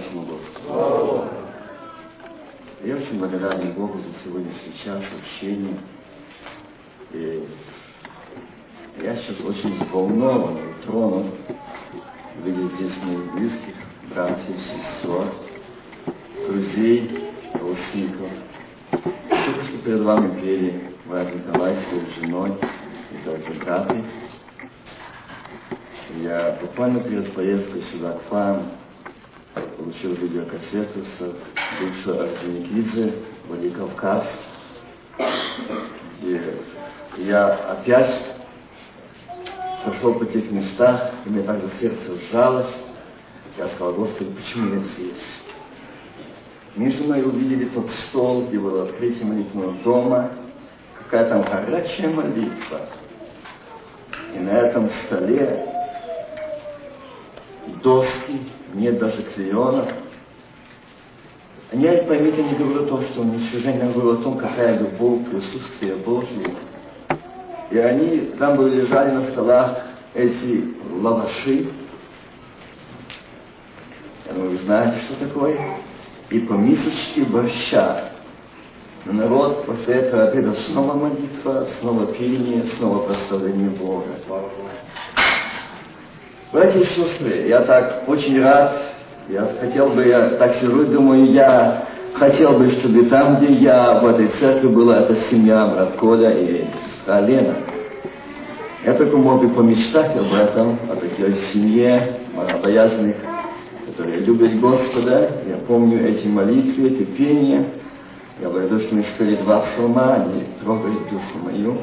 нашему Господу. Я очень благодарен Богу за сегодняшний час общения. И я сейчас очень взволнован и тронут, видя здесь моих близких, братьев, сестер, друзей, родственников. Только что перед вами пели брат Николай с женой и также браты. Я буквально перед поездкой сюда к вам получил видеокассету с бывшего Орджоникидзе, Владикавказ, где я опять прошел по тех местах, и мне так за сердце сжалось. Я сказал, Господи, почему я здесь? Мы с женой увидели тот стол, где было открытие молитвенного дома, какая там горячая молитва. И на этом столе доски, нет даже клеенов. Они, поймите, не говорят о том, что уничтожение, они говорят о том, какая любовь, присутствие Божье. И они, там были, лежали на столах эти лаваши. Я думаю, вы знаете, что такое? И по мисочке борща. Но народ после этого обеда снова молитва, снова пение, снова прославление Бога. Братья и сестры, я так очень рад, я хотел бы, я так сижу и думаю, я хотел бы, чтобы там, где я, в этой церкви была эта семья, брат Коля и сестра Лена. Я только мог бы помечтать об этом, о такой семье богобоязных, которые любят Господа. Я помню эти молитвы, эти пения. Я говорю, что мы спели два псалма, они трогают душу мою.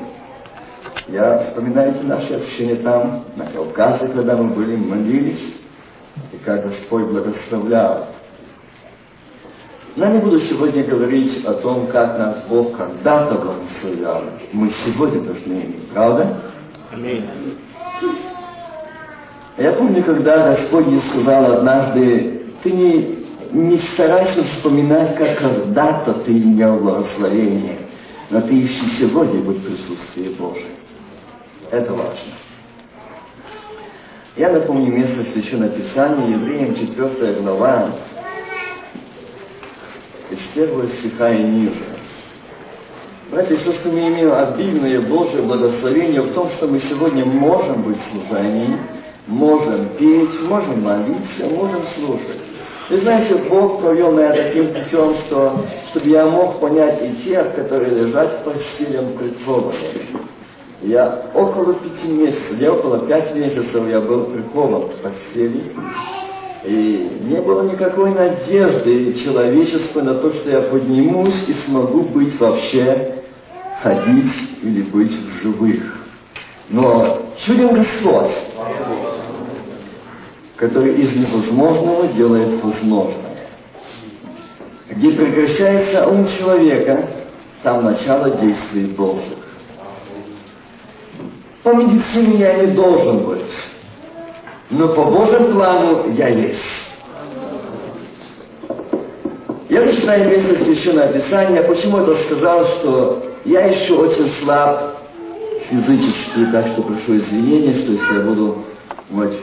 Я вспоминаю эти наши общения там, на Кавказе, когда мы были, молились, и как Господь благословлял. Но не буду сегодня говорить о том, как нас Бог когда-то благословлял. Мы сегодня должны иметь, правда? Аминь. Я помню, когда Господь мне сказал однажды, ты не, не старайся вспоминать, как когда-то ты имел благословение, но ты ищи сегодня быть в присутствии Божьем. Это важно. Я напомню место Священного Писания, Евреям 4 глава, из первого стиха и ниже. Братья, что, что мы имеем обильное Божье благословение в том, что мы сегодня можем быть в служении, можем петь, можем молиться, можем слушать. Вы знаете, Бог провел меня таким путем, что, чтобы я мог понять и тех, которые лежат в постелях прикованными. Я около пяти месяцев, я около пять месяцев я был прикован в постели. И не было никакой надежды человеческой на то, что я поднимусь и смогу быть вообще, ходить или быть в живых. Но чуден Господь, который из невозможного делает возможное. Где прекращается ум человека, там начало действий Божьих. По медицине я не должен быть, но по Божьему плану я есть. Я начинаю место священное Писание. Почему это сказал, что я еще очень слаб физически, так что прошу извинения, что если я буду вот,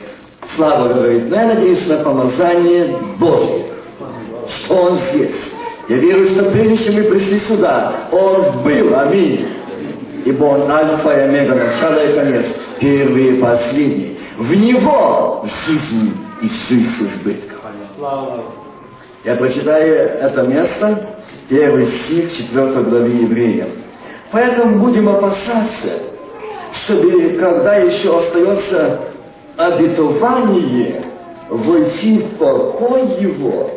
слабо говорить, но я надеюсь на помазание Божье, что Он здесь. Я верю, что прежде чем мы пришли сюда, Он был. Аминь. Ибо Он альфа и омега, начало и конец, первый и последний. В Него жизнь и суть с избытком. Я прочитаю это место, первый стих 4 главы Евреям. Поэтому будем опасаться, чтобы, когда еще остается обетование войти в покой его,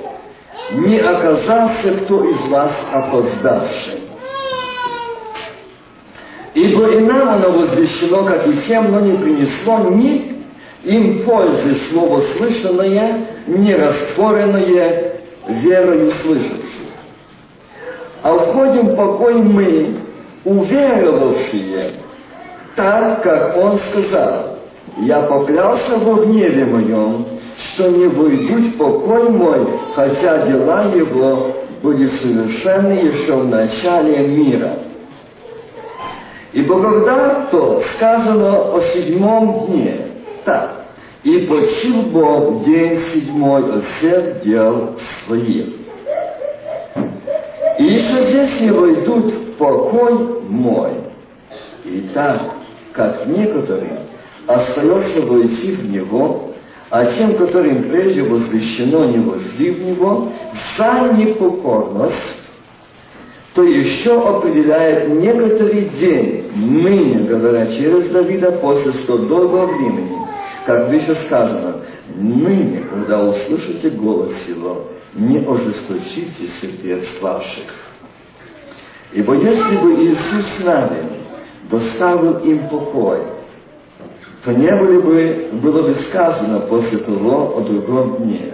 не оказался кто из вас опоздавшим. Ибо и нам оно возвещено, как и тем, но не принесло ни им пользы слово слышанное, не растворенное верою слышавших. А входим в покой мы, уверовавшие, так, как он сказал, «Я поклялся во гневе моем, что не войду в покой мой, хотя дела его были совершенны еще в начале мира». Ибо когда-то сказано о седьмом дне, так, И почил Бог день седьмой от всех дел своих. И еще здесь не войдут в покой мой. И так, как некоторые остается войти в него, а тем, которым прежде возвещено не вошли в него, за непокорность, то еще определяет некоторый день, ныне, говоря через Давида, после столь долгого времени, как выше сказано, ныне, когда услышите голос его, не ожесточите сердец ваших. Ибо если бы Иисус нами доставил им покой, то не были бы, было бы сказано после того о другом дне.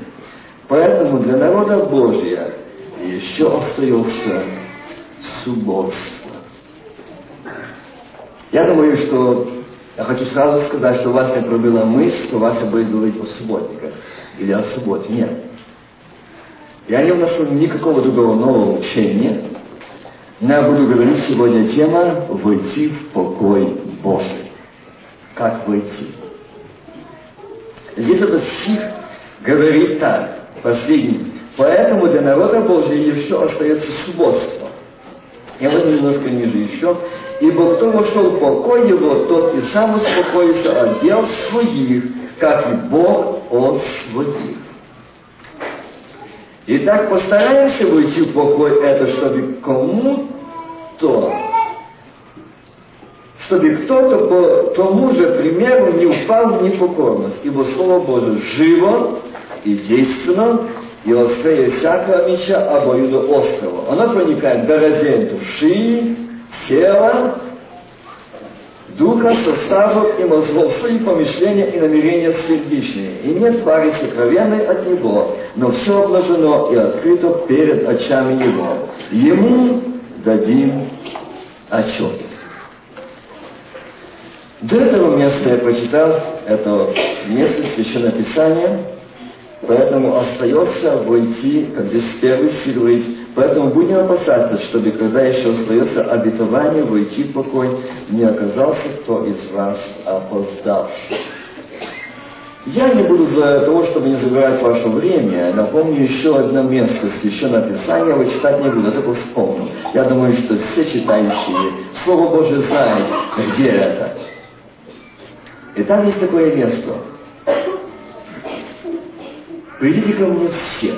Поэтому для народа Божия еще остается субботство. Я думаю, что я хочу сразу сказать, что у вас не пробила мысль, что вас будет говорить о субботниках или о субботе. Нет. Я не вношу никакого другого нового учения. Я буду говорить сегодня тема «Войти в покой Божий». Как войти? Здесь этот стих говорит так, последний. Поэтому для народа Божьего еще остается субботство. Я возьму немножко ниже еще. Ибо кто вошел в покой его, тот и сам успокоится от дел своих, как и Бог от своих. Итак, постараемся войти в покой это, чтобы кому-то, чтобы кто-то по тому же примеру не упал в непокорность, ибо Слово Божие живо и действенно, и острее всякого меча обоюдоострого. Оно проникает до раздель души, тела, духа, составов и мозгов, свои помышления и намерения сердечные. И нет твари сокровенной от Него, но все обнажено и открыто перед очами Его. Ему дадим отчет. До этого места я прочитал это место Священного Писания, поэтому остается войти, как здесь первый стих говорит, поэтому будем опасаться, чтобы, когда еще остается обетование войти в покой, не оказался кто из вас опоздавший. Я не буду за того, чтобы не забирать ваше время, напомню еще одно место священного Писания, его читать не буду, только вспомню. Я думаю, что все читающие Слово Божие знают, где это. И там есть такое место. Придите ко мне все,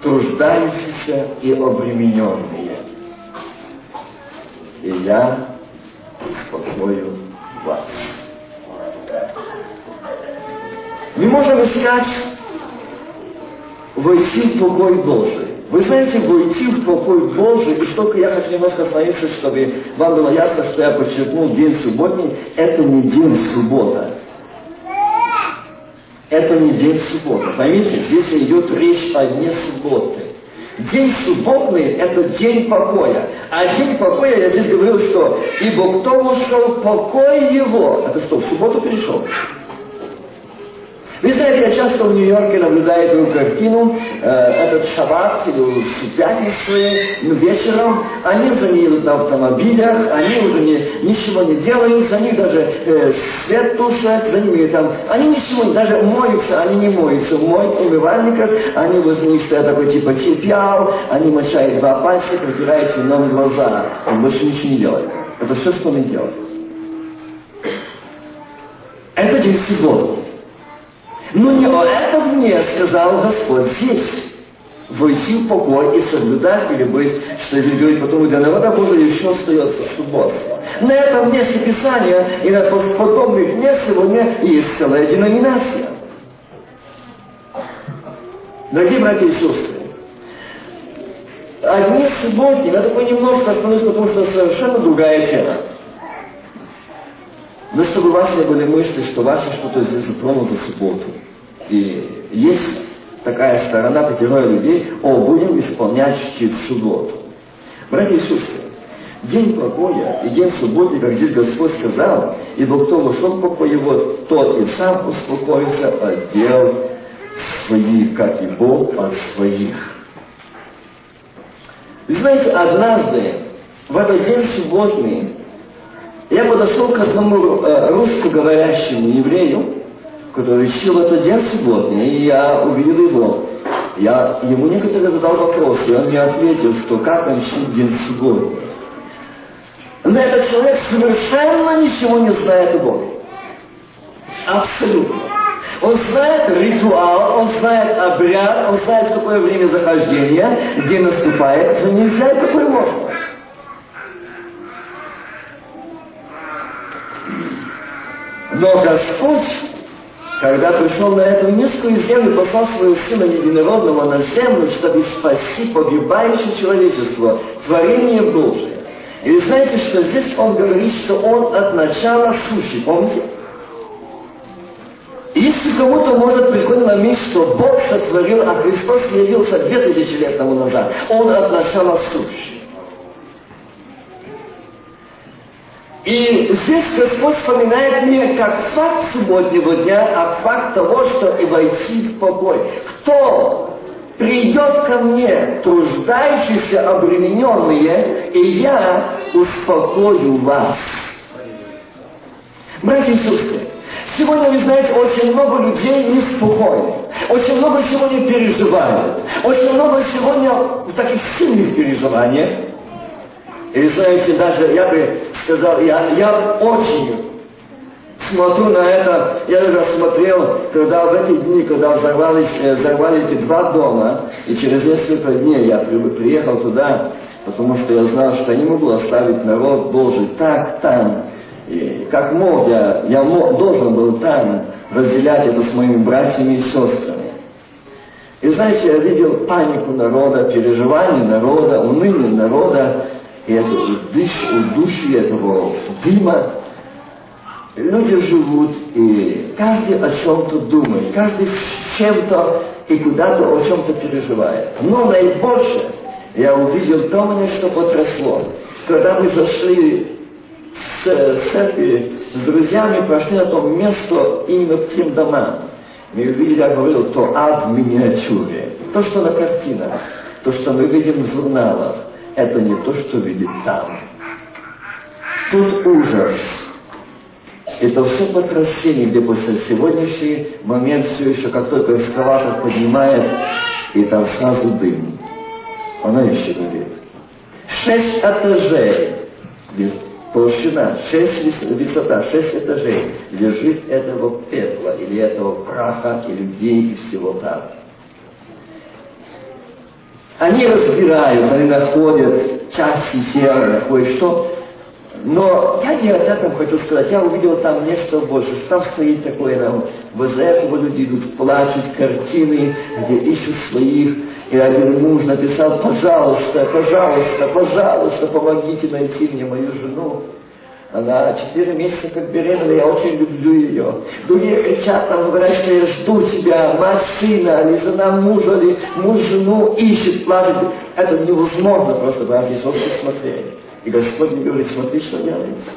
труждающиеся и обремененные, и я успокою вас. Мы можем искать войти в покой Божий. Вы знаете, войти в покой Божий, и только я хочу немножко остановиться, чтобы вам было ясно, что я подчеркнул день субботний, это не день суббота. Это не день субботы. Поймите, здесь идет речь о дне субботы. День субботный – это день покоя. А день покоя, я здесь говорил, что «Ибо кто ушел покой его?» Это что, в субботу перешел? Вы знаете, я часто в Нью-Йорке наблюдаю эту картину, э, этот шаббат или пятницы ну, вечером, они уже не едут на автомобилях, они уже не, ничего не делают, них даже э, свет тушат, за ними там, они ничего, даже моются, они не моются, в мой умывальниках, они возле них стоят такой типа кипял, они мочают два пальца, протирают вином глаза, он больше ничего не делает. Это все, что они делают. Это день субботы. Но не о этом мне сказал Господь здесь. Войти в покой и соблюдать или быть, что здесь говорит, потому для народа Божия еще остается субботство. На этом месте Писания и на подобных мест сегодня есть целая деноминация. Дорогие братья и сестры, одни субботни, я такой немножко остановлюсь, потому что совершенно другая тема. Но чтобы у вас не были мысли, что ваше что-то здесь затронуло за субботу. И есть такая сторона категория людей, о, будем исполнять щит субботу. Братья и сестры, день покоя и день субботы, как здесь Господь сказал, ибо кто вошел в покой его, тот и сам успокоится от дел своих, как и Бог от своих. Вы знаете, однажды, в этот день субботний, я подошел к одному э, русскоговорящему еврею, который учил этот день субботний, и я увидел его. Я ему некоторые задал вопросы, и он мне ответил, что как он чтит день субботний. Но этот человек совершенно ничего не знает о Боге. Абсолютно. Он знает ритуал, он знает обряд, он знает, какое время захождения, где наступает, но нельзя какое можно. Но Господь, когда пришел на эту низкую землю, послал своего Сына Единородного на землю, чтобы спасти погибающее человечество, творение Божие. И вы знаете, что здесь он говорит, что он от начала сущий. Помните? Если кому-то может приходить на мысль, что Бог сотворил, а Христос явился две тысячи лет тому назад, Он от начала сущий. И здесь Господь вспоминает не как факт субботнего дня, а факт того, что и войти в покой. Кто придет ко мне, труждающиеся, обремененные, и я успокою вас. Братья и сестры, сегодня, вы знаете, очень много людей неспокойны. Очень много сегодня переживают. Очень много сегодня таких сильных переживаний. И знаете, даже я бы сказал, я, я очень смотрю на это, я даже смотрел, когда в эти дни, когда взорвались, э, взорвали эти два дома, и через несколько дней я приехал туда, потому что я знал, что я не могу оставить народ Божий так там. И как мог, я, я мог, должен был там разделять это с моими братьями и сестрами. И знаете, я видел панику народа, переживание народа, уныние народа, и это дыш, удушье этого дыма, люди живут, и каждый о чем-то думает, каждый чем-то и куда-то о чем-то переживает. Но наибольше я увидел то мне, что потросло. Когда мы зашли с церкви с друзьями, прошли на том место именно к тем домам. Мы увидели, я говорил, то ад в миниатюре. То, что на картинах, то, что мы видим в журналах, это не то, что видит там. Тут ужас. Это все потрясение, где после сегодняшний момент все еще, как только эскалатор поднимает, и там сразу дым. Она еще говорит. Шесть этажей, толщина, шесть высота, шесть этажей лежит этого пепла, или этого праха, и людей, и всего там. Они разбирают, они находят части тела, кое-что. Но я не об этом хочу сказать. Я увидел там нечто больше. Там стоит такое нам. Возле этого люди идут, плачут, картины, где ищут своих. И один муж написал, пожалуйста, пожалуйста, пожалуйста, помогите найти мне мою жену. Она четыре месяца как беременная, я очень люблю ее. Другие кричат, там говорят, что я жду тебя, мать сына, или жена мужа, или муж жену ищет, плачет. Это невозможно просто, братья сестры, смотреть. И Господь мне говорит, смотри, что делается.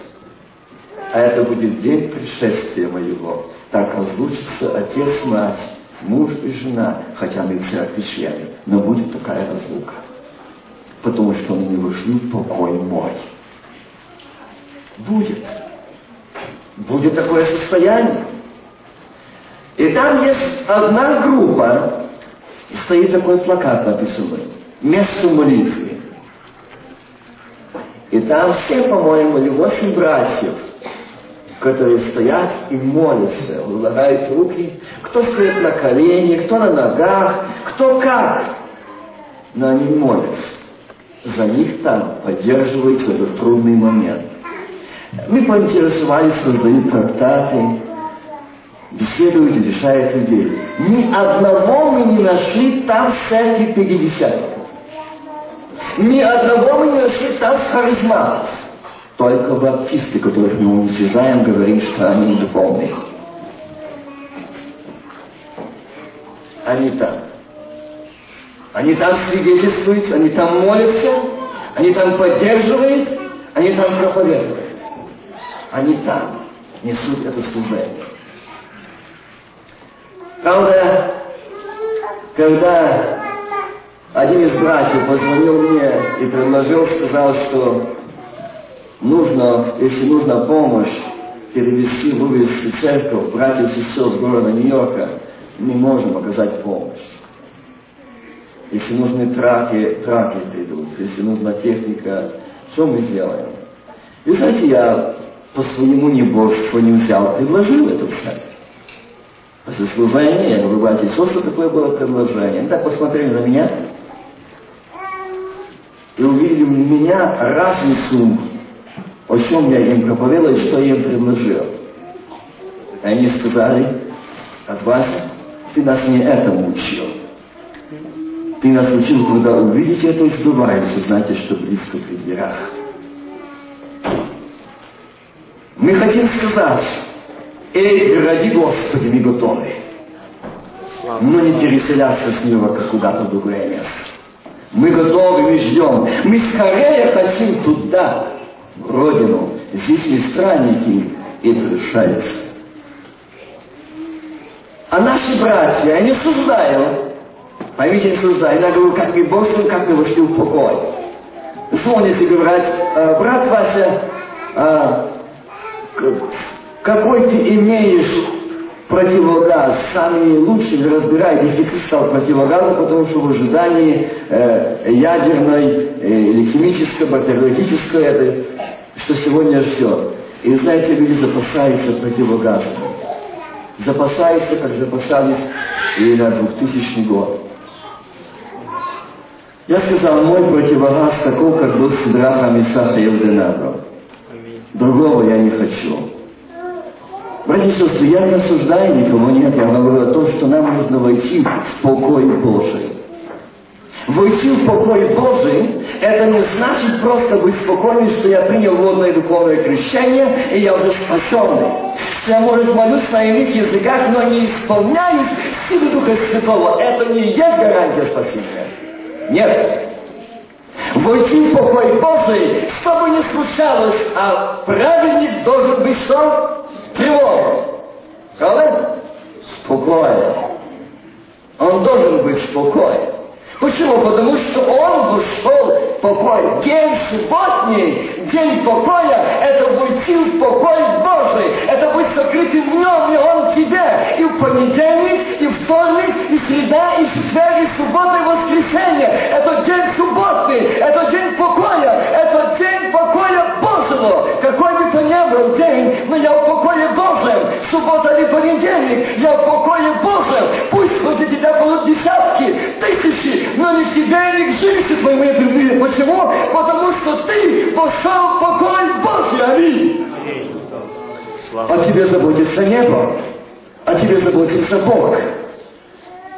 А это будет день пришествия моего. Так разлучится отец, мать, муж и жена, хотя мы в церкви члены, но будет такая разлука. Потому что они не вошли в покой мой. Будет. Будет такое состояние. И там есть одна группа, стоит такой плакат написанный, место молитвы. И там все, по-моему, или восемь братьев, которые стоят и молятся, влагают руки. Кто стоит на коленях, кто на ногах, кто как. Но они молятся. За них там поддерживают в этот трудный момент. Мы поинтересовались, создают трактаты, беседуют и решают людей. Ни одного мы не нашли там в церкви пятидесятников. Ни одного мы не нашли там харизматов. Только баптисты, которых мы уничтожаем, говорим, что они духовные. Они там. Они там свидетельствуют, они там молятся, они там поддерживают, они там проповедуют. Они там несут это служение. Правда, когда один из братьев позвонил мне и предложил, сказал, что нужно, если нужна помощь, перевести, вывести церковь, братьев и сестер города Нью-Йорка, не можем оказать помощь. Если нужны траки, траки придут, если нужна техника, что мы сделаем? И знаете, я по своему небожеству не взял, предложил эту церковь. После служения, я говорю, братья, что такое было предложение? Они так посмотрели на меня и увидели у меня разницу, о чем я им проповедовал и что я им предложил. И они сказали, от вас ты нас не этому учил. Ты нас учил, когда увидите это и сбывается, знаете, что близко при дверях. Мы хотим сказать, эй, ради Господи, мы готовы. Но не переселяться с него как куда-то в другое место. Мы готовы, мы ждем. Мы скорее хотим туда, в родину. Здесь мы странники и пришельцы. А наши братья, они суждают. Поймите, суждают. Я говорю, как мы Божьим, как мы вошли в покой. Звонит и говорят, «Э, брат Вася, э, какой ты имеешь противогаз, самый лучший, разбирай, дефицит стал противогаза, потому что в ожидании э, ядерной э, или химической, бактериологической, это, что сегодня ждет. И знаете, люди запасаются противогазами. Запасаются, как запасались и на 2000 год. Я сказал, мой противогаз такой, как был Сидраха Мисаха Евденадо. Другого я не хочу. Братья и сестры, я не осуждаю никого, нет, я говорю о том, что нам нужно войти в покой Божий. Войти в покой Божий, это не значит просто быть спокойным, что я принял водное духовное крещение, и я уже спасенный. Я, может, молюсь на иных языках, но не исполняюсь силы Духа Святого. Это не есть гарантия спасения. Нет. Войти покой Божий, что бы ни случалось, а праведник должен быть что? Тревога. Правда? Спокоен. Он должен быть спокоен. Почему? Потому что он вошел в покой. День субботний, день покоя, это войти в покой Божий. Это быть сокрытым в нем, и он в тебе. И в понедельник, и в вторник, и среда, и четверг, и суббота, и воскресенье. Это день субботный, это день покоя, это день покоя Божьего. Какой бы то ни был день, но я в покое Божьем. Суббота или понедельник, я в покое Божьем. Пусть возле тебя будут десятки, тысячи, но не к тебе не к жилищу твоему я приближу. Почему? Потому что ты пошел в покой Божий. Аминь. О тебе заботится небо, о тебе заботится Бог.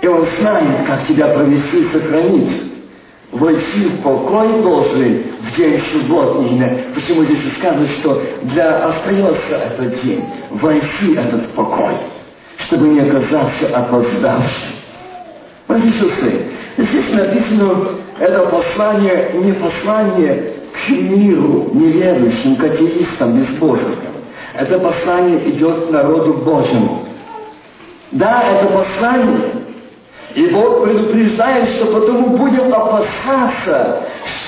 И Он знает, как тебя провести и сохранить. Войти в покой Божий в день субботний. Почему здесь сказано, что для остается этот день. Войти этот покой, чтобы не оказаться опоздавшим. Братья и сестры, здесь написано, это послание не послание к миру, неверующим, к атеистам, безбожникам. Это послание идет народу Божьему. Да, это послание. И Бог предупреждает, что потому будем опасаться,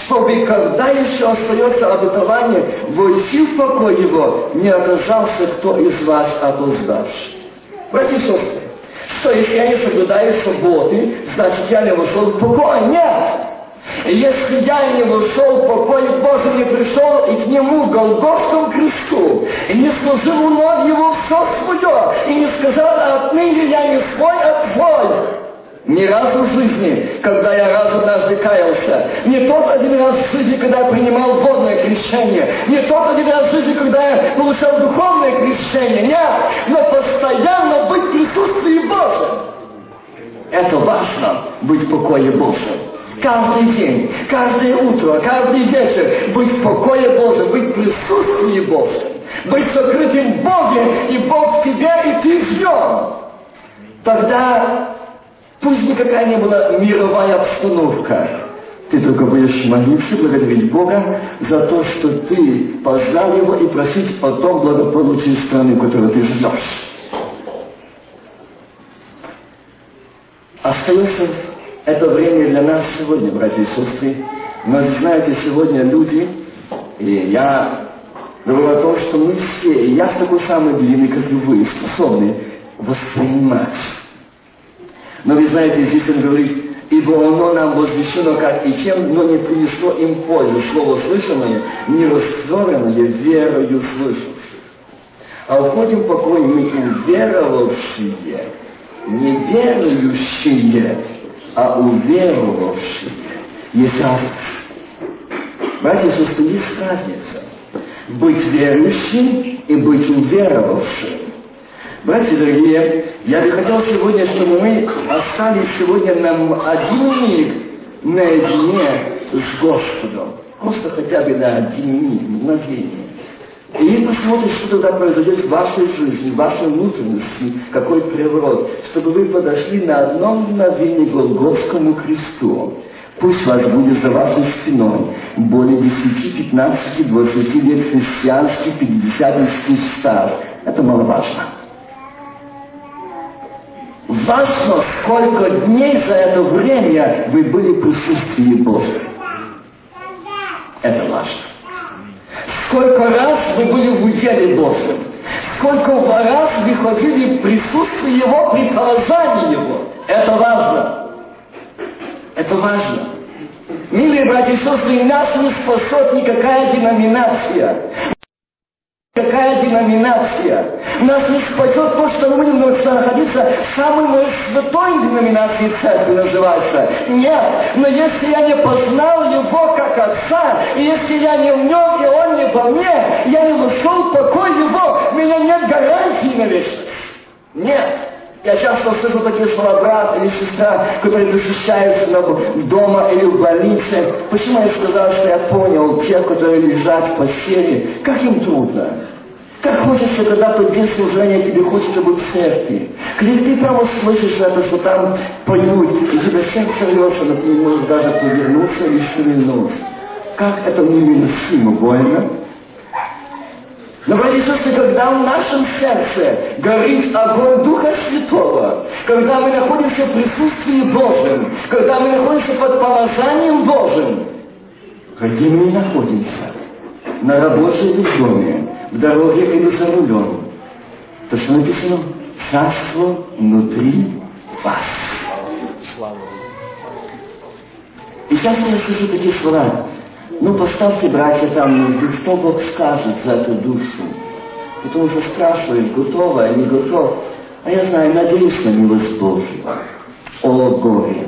чтобы когда еще остается обетование войти в покой его, не оказался кто из вас опоздавший. Братья и сестры, что если я не соблюдаю субботы, значит я не вошел в покой? Нет! Если я не вошел в покой Божий, не пришел и к Нему Голгофскому кресту, и не служил у ног Его все свое, и не сказал, отныне я не свой, а твой, ни разу в жизни, когда я раз однажды каялся. Не тот один раз в жизни, когда я принимал водное крещение. Не тот один раз в жизни, когда я получал духовное крещение. Нет, но постоянно быть в присутствии Божьем. Это важно, быть в покое Божьем. Каждый день, каждое утро, каждый вечер быть в покое Божьем, быть в присутствии Божьем. Быть сокрытым в Боге, и Бог в тебе, и ты в нем. Тогда Пусть никакая не была мировая обстановка. Ты только будешь молиться, благодарить Бога за то, что ты познал Его и просить о том благополучии страны, в которой ты живешь. Остается это время для нас сегодня, братья и сестры. Но знаете, сегодня люди, и я говорю о том, что мы все, и я такой самый длинный, как и вы, способны воспринимать. Но вы знаете, здесь он говорит, ибо оно нам возвещено как и чем, но не принесло им пользы. Слово слышанное, не растворенное верою слышавших. А уходим покой мы уверовавшие, не верующие, а уверовавшие. Есть разница. Братья и сестры, есть разница. Быть верующим и быть уверовавшим. Братья дорогие, я бы хотел сегодня, чтобы мы остались сегодня на один миг наедине с Господом. Просто хотя бы на один миг, мгновение. И посмотрим, что тогда произойдет в вашей жизни, в вашей внутренности, какой приворот, чтобы вы подошли на одном мгновении к Голгофскому кресту. Пусть вас будет за вашей спиной более 10, 15, 20 лет христианских, 50 став. Это маловажно. Важно, сколько дней за это время вы были в присутствии Божьем. Это важно. Сколько раз вы были в уделе Божьем. Сколько раз вы ходили в присутствии Его, при положении Его. Это важно. Это важно. Милые братья и сестры, нас не спасет никакая деноминация. Какая деноминация? Нас не спасет то, что мы будем находиться в самой святой деноминации церкви называется. Нет, но если я не познал Его как Отца, и если я не в Нем, и Он не во мне, я не вошел в покой Его, у меня нет гарантии на вечность. Нет. Я часто слышу такие слова брат или сестра, которые защищаются дома или в больнице. Почему я сказал, что я понял тех, которые лежат в постели, как им трудно. Как хочется, когда тут без служения, тебе хочется быть в церкви. Когда ты прямо слышишь это, что там поют, и тебе сердце рвется, но ты не можешь даже повернуться или шевельнуться. Как это невыносимо больно. Но, братья и сестры, когда в нашем сердце горит огонь Духа Святого, когда мы находимся в присутствии Божьем, когда мы находимся под помазанием Божьим, где мы находимся? На работе или в доме, в дороге или за рулем. То, что написано, царство внутри вас. И сейчас я скажу такие слова. Ну, поставьте, братья, там, что Бог скажет за эту душу. Потому что спрашиваешь, готова или не готов. А я знаю, надеюсь на милость Божью. О, горе!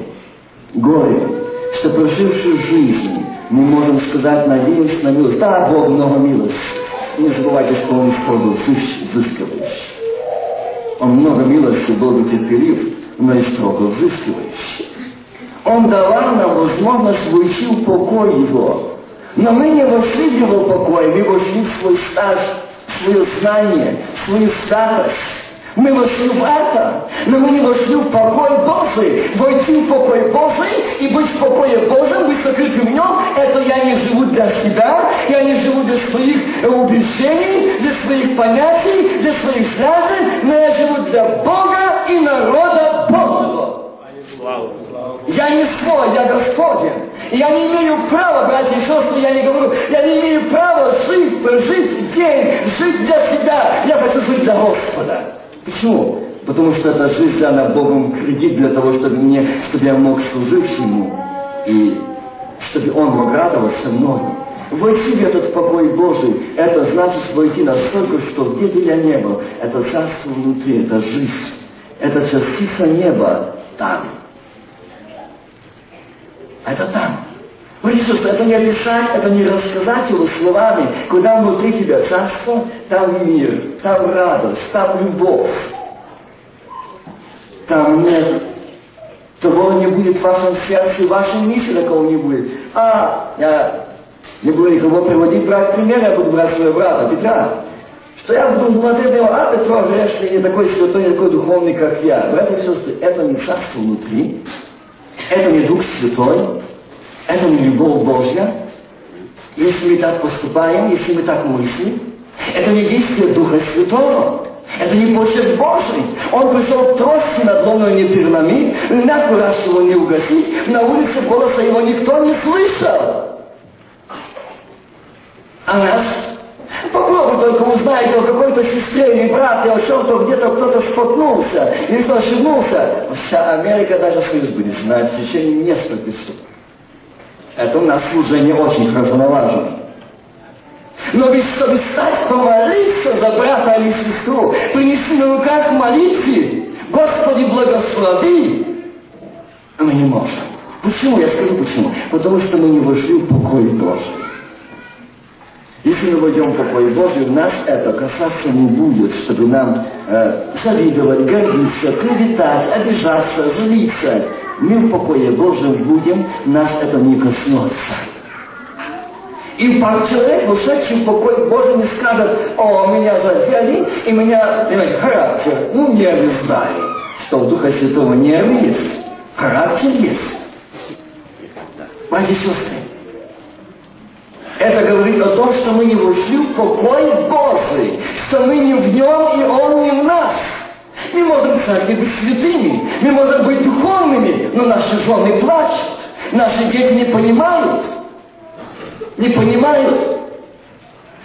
Горе, что прожившую жизнь мы можем сказать, надеюсь на милость. Да, Бог много милости. Не забывайте, что Он строго взыскивающий. Он много милости, Богу терпелив, но и строго взыскивающий. Он давал нам возможность войти в покой Его. Но мы не вошли в Его покой, мы вошли в свой стаж, в свое знание, в свою старость. Мы вошли в это, но мы не вошли в покой Божий. Войти в покой Божий и быть в покое Божьем, быть сокрытым в нем, это я не живу для себя, я не живу для своих убеждений, для своих понятий, для своих взглядов, но я живу для Бога и народа. Я не свой, я Господен. Я не имею права, братья и сестры, я не говорю, я не имею права жить, прожить день, жить для себя. Я хочу жить для Господа. Почему? Потому что эта жизнь дана Богом кредит для того, чтобы, мне, чтобы я мог служить Ему, и чтобы Он мог радоваться мною. Войти в этот покой Божий, это значит войти настолько, что где бы я ни был, это царство внутри, это жизнь, это частица неба там. Это там. Иисус, это не описать, это не рассказать его словами. Куда внутри тебя царство, там мир, там радость, там любовь. Там нет того не будет в вашем сердце, в вашем мысли такого не будет. А, я не буду никого приводить, брать пример, я буду брать своего брата Петра. Что я буду смотреть на него, а Петро грешный, не такой святой, не такой духовный, как я. Братья и сестры, это не царство внутри, это не Дух Святой, это не любовь Божья. Если мы так поступаем, если мы так мыслим, это не действие Духа Святого. Это не почерк Божий. Он пришел трости надломленной не переломить, на его не угасить, на улице голоса его никто не слышал. А нас Попробуй только узнать о какой-то сестре или брате, о чем-то где-то кто-то споткнулся или кто ошибнулся. Вся Америка, даже Союз будет знать в течение нескольких часов. Это у нас служение очень хорошо налажено. Но ведь чтобы стать помолиться за брата или сестру, принести на руках молитве, Господи, благослови, мы не можем. Почему? Я скажу почему. Потому что мы не вошли в покой Божий. Если мы войдем в покой Божий, нас это касаться не будет, чтобы нам э, завидовать, гордиться, клеветать, обижаться, злиться. Мы в покое Божьем будем, нас это не коснется. И человек, ушедший в покой Божий, не скажет, о, меня задели, и меня, понимаете, характер, ну, нервы сдали. Что у Духа Святого нервы есть, характер есть. Братья и сестры, это говорит о том, что мы не вошли в покой Божий, что мы не в нем, и он не в нас. Мы можем, кстати, быть святыми, мы можем быть духовными, но наши жены плачут, наши дети не понимают, не понимают.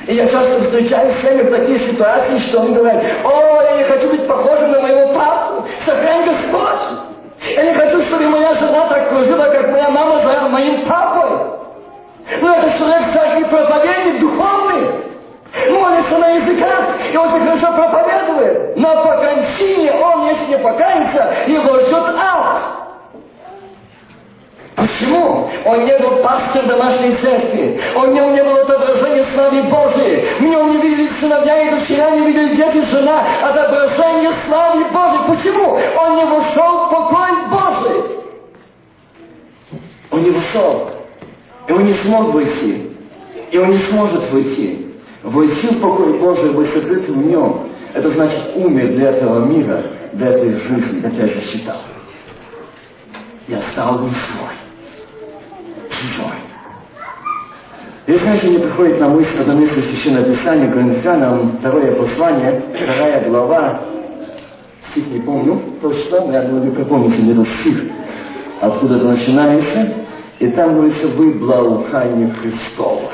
И я часто встречаю с ними такие ситуации, что они говорят, о, я не хочу быть похожим на моего папу, сохрань Господь. Я не хочу, чтобы моя жена так кружила, как моя мама за моим папой. Но этот человек в церкви проповедник, духовный, молится на языках, и он хорошо проповедует. Но по кончине он, если не покается, его ждет ад. Почему? Он не был пастор домашней церкви. Он не, не был отображение славы Божией. В нем не видели сыновья и дочеря, не видели дети, жена. Отображение славы Божией. Почему? Он не вошел в покой Божий. Он не вошел. И он не смог войти. И он не сможет войти. Войти в покой Божий, быть сокрытым в нем, это значит умер для этого мира, для этой жизни, как я это считал. Я стал не свой. Чужой. И знаете, мне приходит на мысль это место Священного Писания, Коринфянам, второе послание, вторая глава, стих не помню точно, но я думаю, вы припомните мне этот стих, откуда это начинается. И там говорится, вы благоухание Христова.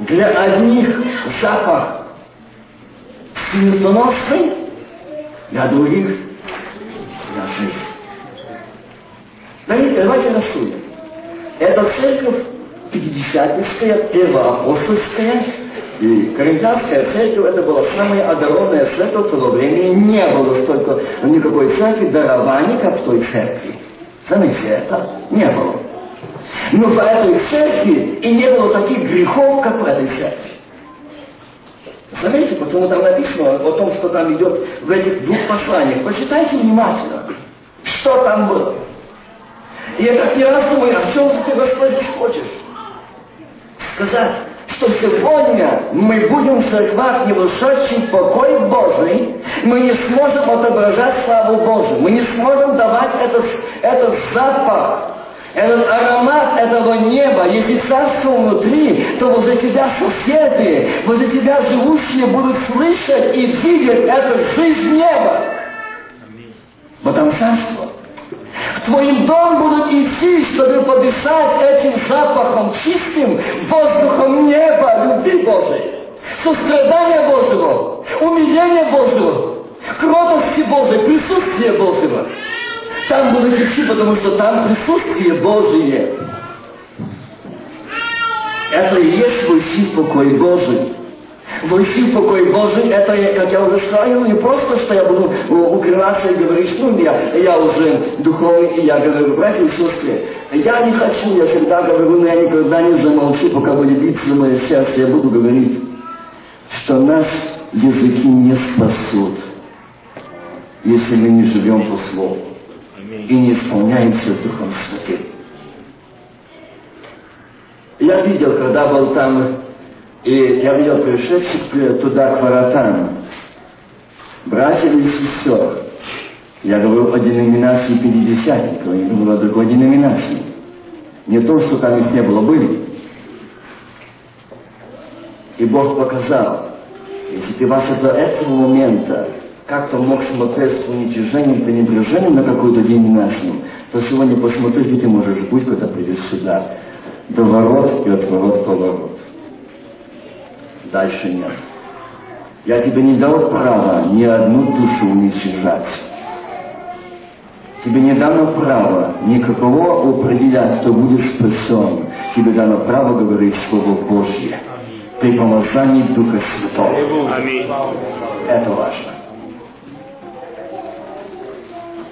Для одних запах смертоносный, для других для жизни. Давайте, давайте рассудим. Это церковь пятидесятническая, первоапостольская, и Коринфянская церковь, это была самая одаренная церковь в то время. Не было столько никакой церкви дарований, как в той церкви. Заметьте, это не было. Но в этой церкви и не было таких грехов, как в этой церкви. Заметьте, потому там написано о том, что там идет в этих двух посланиях. Почитайте внимательно, что там было. И я так не раз думаю, о чем ты, Господь, хочешь сказать? Что сегодня мы будем в церквах не вышедший покой Божий, мы не сможем отображать славу Божию, мы не сможем давать этот, этот запах, этот аромат этого неба, если царство внутри, то возле тебя соседи, возле тебя живущие будут слышать и видеть эту жизнь неба. Вот там царство. В твоим дом будут идти, чтобы подышать этим запахом чистым, воздухом неба, любви Божией, сострадания Божьего, умиления Божьего, кротости Божьей, присутствия Божьего. Там будут идти, потому что там присутствие Божие. Это и есть войти в покой Божий в покой Божий, это, как я уже сказал, не просто, что я буду укрываться и говорить, ну, я, я уже духовный, и я говорю, братья и сестры, я не хочу, я всегда говорю, но я никогда не замолчу, пока будет биться мое сердце, я буду говорить, что нас языки не спасут, если мы не живем по Слову и не исполняемся Духом Святым. Я видел, когда был там и я видел пришедших туда к воротам, братьев и сестер. Я говорю о деноминации пятидесятников, я говорю о другой деноминации. Не то, что там их не было, были. И Бог показал, если ты вас до этого момента как-то мог смотреть с уничижением, пренебрежением на какую-то деноминацию, то сегодня посмотри, где ты можешь быть, когда придешь сюда. До ворот и от ворот поворот. Дальше нет. Я тебе не дал права ни одну душу уничтожать. Тебе не дано право никакого определять, кто будет спасен. Тебе дано право говорить Слово Божье при помазании Духа Святого. Аминь. Это важно.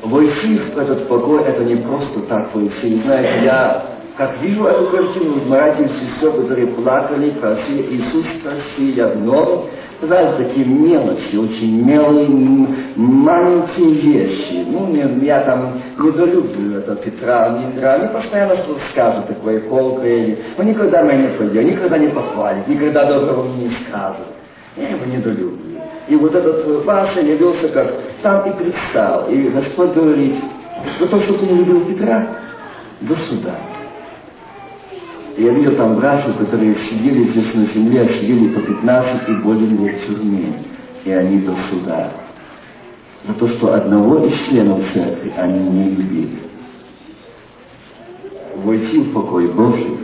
Войти в этот покой, это не просто так войти. Знаете, я как вижу эту картину, братьев и сестер, которые плакали, просили, Иисус, спаси, я вновь, знаете, такие мелочи, очень милые, маленькие вещи. Ну, я там недолюблю это Петра, Петра, они постоянно что-то скажут такое колкое, но никогда меня не пойдет, никогда не похвалит, никогда доброго мне не скажет. Я его недолюблю. И вот этот Паша явился как там и предстал. И Господь говорит, за то, что ты не любил Петра, до суда. Я видел там братьев, которые сидели здесь на земле, сидели по 15 и более лет в тюрьме. И они до суда. За то, что одного из членов церкви они не любили. Войти в покой Божий,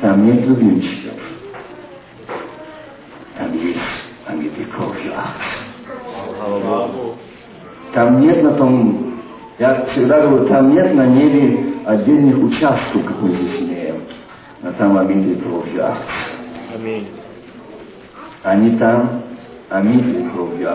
там нет любимчиков. Там есть омитый кровью Там нет на том, я всегда говорю, там нет на небе отдельных участков, как мы здесь имеем. Но там омитый кровью Аминь. Они там омиты кровью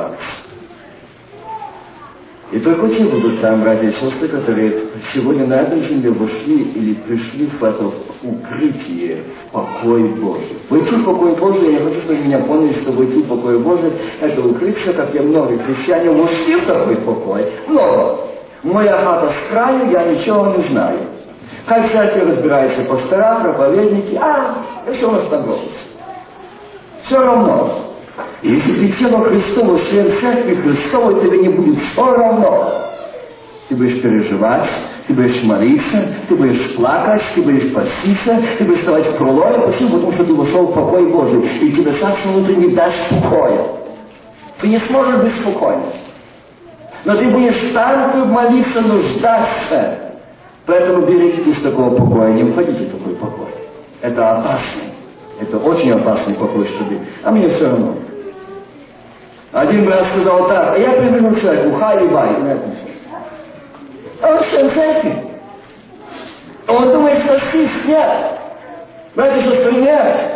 и только те будут там, братья и сестры, которые сегодня на этом земле вошли или пришли в это укрытие, в покой Божий. Войти в покой Божий, я хочу, чтобы меня поняли, что войти в покой Божий, это укрытие, как я много христиане вошли в такой покой. Много. Моя хата с краю, я ничего не знаю. Как всякий разбирается пастора, проповедники, а, все у нас там Все равно. Если ты тело Христово, член церкви Христовой, тебе не будет все равно. Ты будешь переживать, ты будешь молиться, ты будешь плакать, ты будешь поститься, ты будешь вставать в проломе. Почему? Потому что ты вошел в покой Божий, и тебе сам внутри не даст покоя. Ты не сможешь быть спокойным. Но ты будешь там молиться, нуждаться. Поэтому берегитесь такого покоя, не уходите в такой покой. Это опасно. Это очень опасный покой, чтобы... А мне все равно. Один брат сказал так, а я приду в церковь, хай и бай. А он член церкви. Он думает, что нет. Братья и сестры, нет.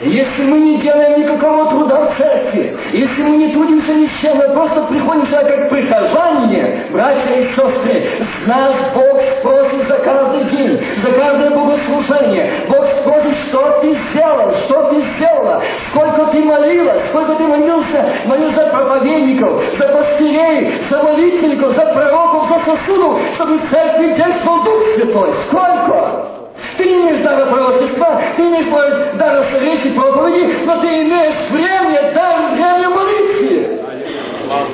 Если мы не делаем никакого труда в церкви, если мы не трудимся ни с чем, мы просто приходим сюда как прихожане, братья и сестры, нас Бог спросит за каждый день, за каждое богослужение. Бог спросит, что ты сделал, что ты сделала, сколько ты молилась, сколько ты молился, молился за проповедников, за пастырей, за молитвенников, за пророков, за сосудов, чтобы в церкви действовал Дух Святой. Сколько? Ты не имеешь дара пророчества, ты не имеешь дара совета проповеди, но ты имеешь время, дар, время молитвы.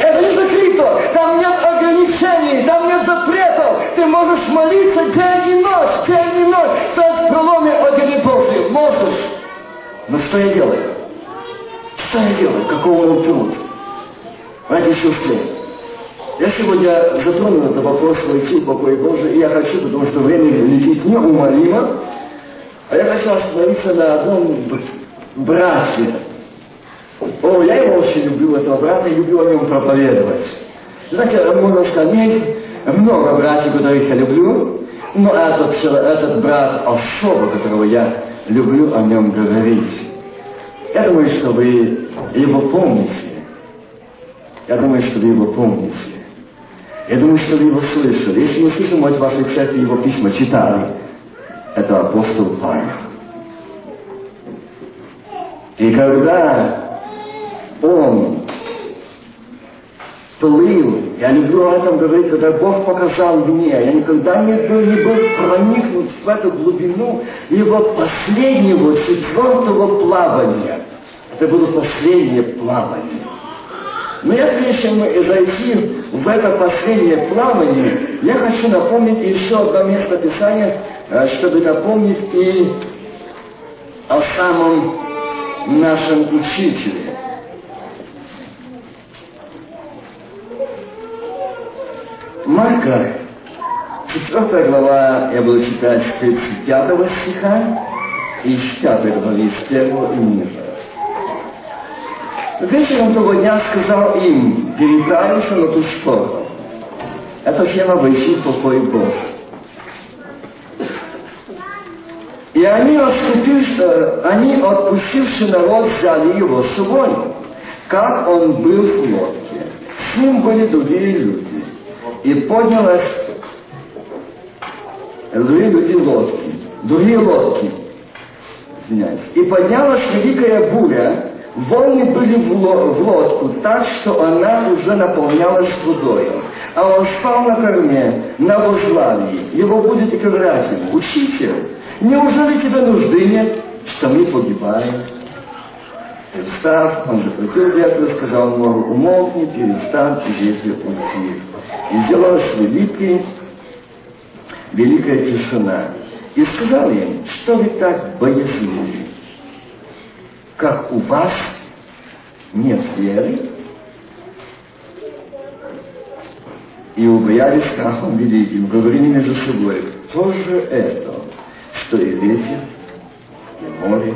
Это не закрыто. Там нет ограничений, там нет запретов. Ты можешь молиться день и ночь, день и ночь, стать в проломе огня Божьей. Можешь. Но что я делаю? Что я делаю? Какого он труд? Ради сестры. Я сегодня затронул этот вопрос войти в покой Божий, и я хочу, потому что время летит неумолимо, а я хочу остановиться на одном брате. О, я его очень люблю, этого брата, и люблю о нем проповедовать. Знаете, можно сказать, много братьев, которых я люблю, но этот, этот брат особо, которого я люблю о нем говорить. Я думаю, что вы его помните. Я думаю, что вы его помните. Я думаю, что вы его слышали. Если не слышали, может, в вашей церкви его письма читали. Это апостол Павел. И когда он плыл, я люблю об этом говорить, когда Бог показал мне, я никогда не был, не был проникнут в эту глубину его последнего, четвертого плавания. Это было последнее плавание. Но я, прежде чем зайти в это последнее плавание, я хочу напомнить еще одно место Писания, э, чтобы напомнить и о самом нашем учителе. Марка, 4 глава, я буду читать с 35 стиха, и с первого и ниже. Вечером того дня сказал им, переправился на ту сторону. Это всем обычный покой Божий. И они, отступивши, они, отпустивши народ, взяли его с собой, как он был в лодке. С ним были другие люди. И поднялась другие люди лодки, другие лодки, извиняюсь. И поднялась великая буря, волны были в лодку так, что она уже наполнялась водой. А он спал на корме, на возглавии. Его будет и говорить ему, учитель, неужели тебе нужды нет, что мы погибаем? И встав, он запретил ветру, сказал морю, умолкни, перестань, и ветер уйти. И сделалась великий великая тишина. И сказал им, что вы так боязливы, как у вас нет веры, и убоялись страхом великим, говорили между собой, кто же это, что и ветер, и море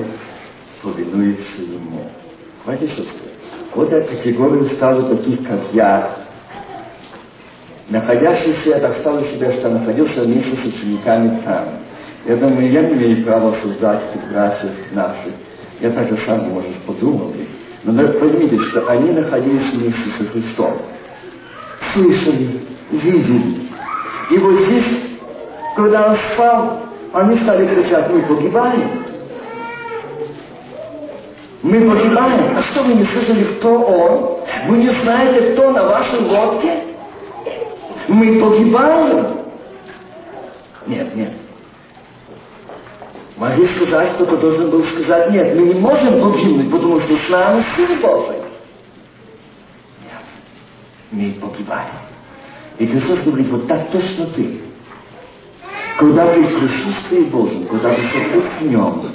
повинуется ему. Знаете, что сказать? Вот эта категория стала таких, как я, находящийся, я так стал себе, что находился вместе с учениками там. Я думаю, я не имею права создать братьев наших. Я так же сам, может, подумал бы. Но поймите, что они находились вместе со Христом. Слышали, видели. И вот здесь, когда он спал, они стали кричать, мы погибаем. Мы погибаем. А что вы не слышали, кто он? Вы не знаете, кто на вашей лодке? Мы погибаем. Нет, нет. Могли сказать, кто-то должен был сказать, нет, мы не можем погибнуть, потому что с нами Сын Божий. Нет, мы погибаем. И Христос говорит, вот так точно ты. Когда ты в присутствии Божьем, когда ты сокрыт в Нем,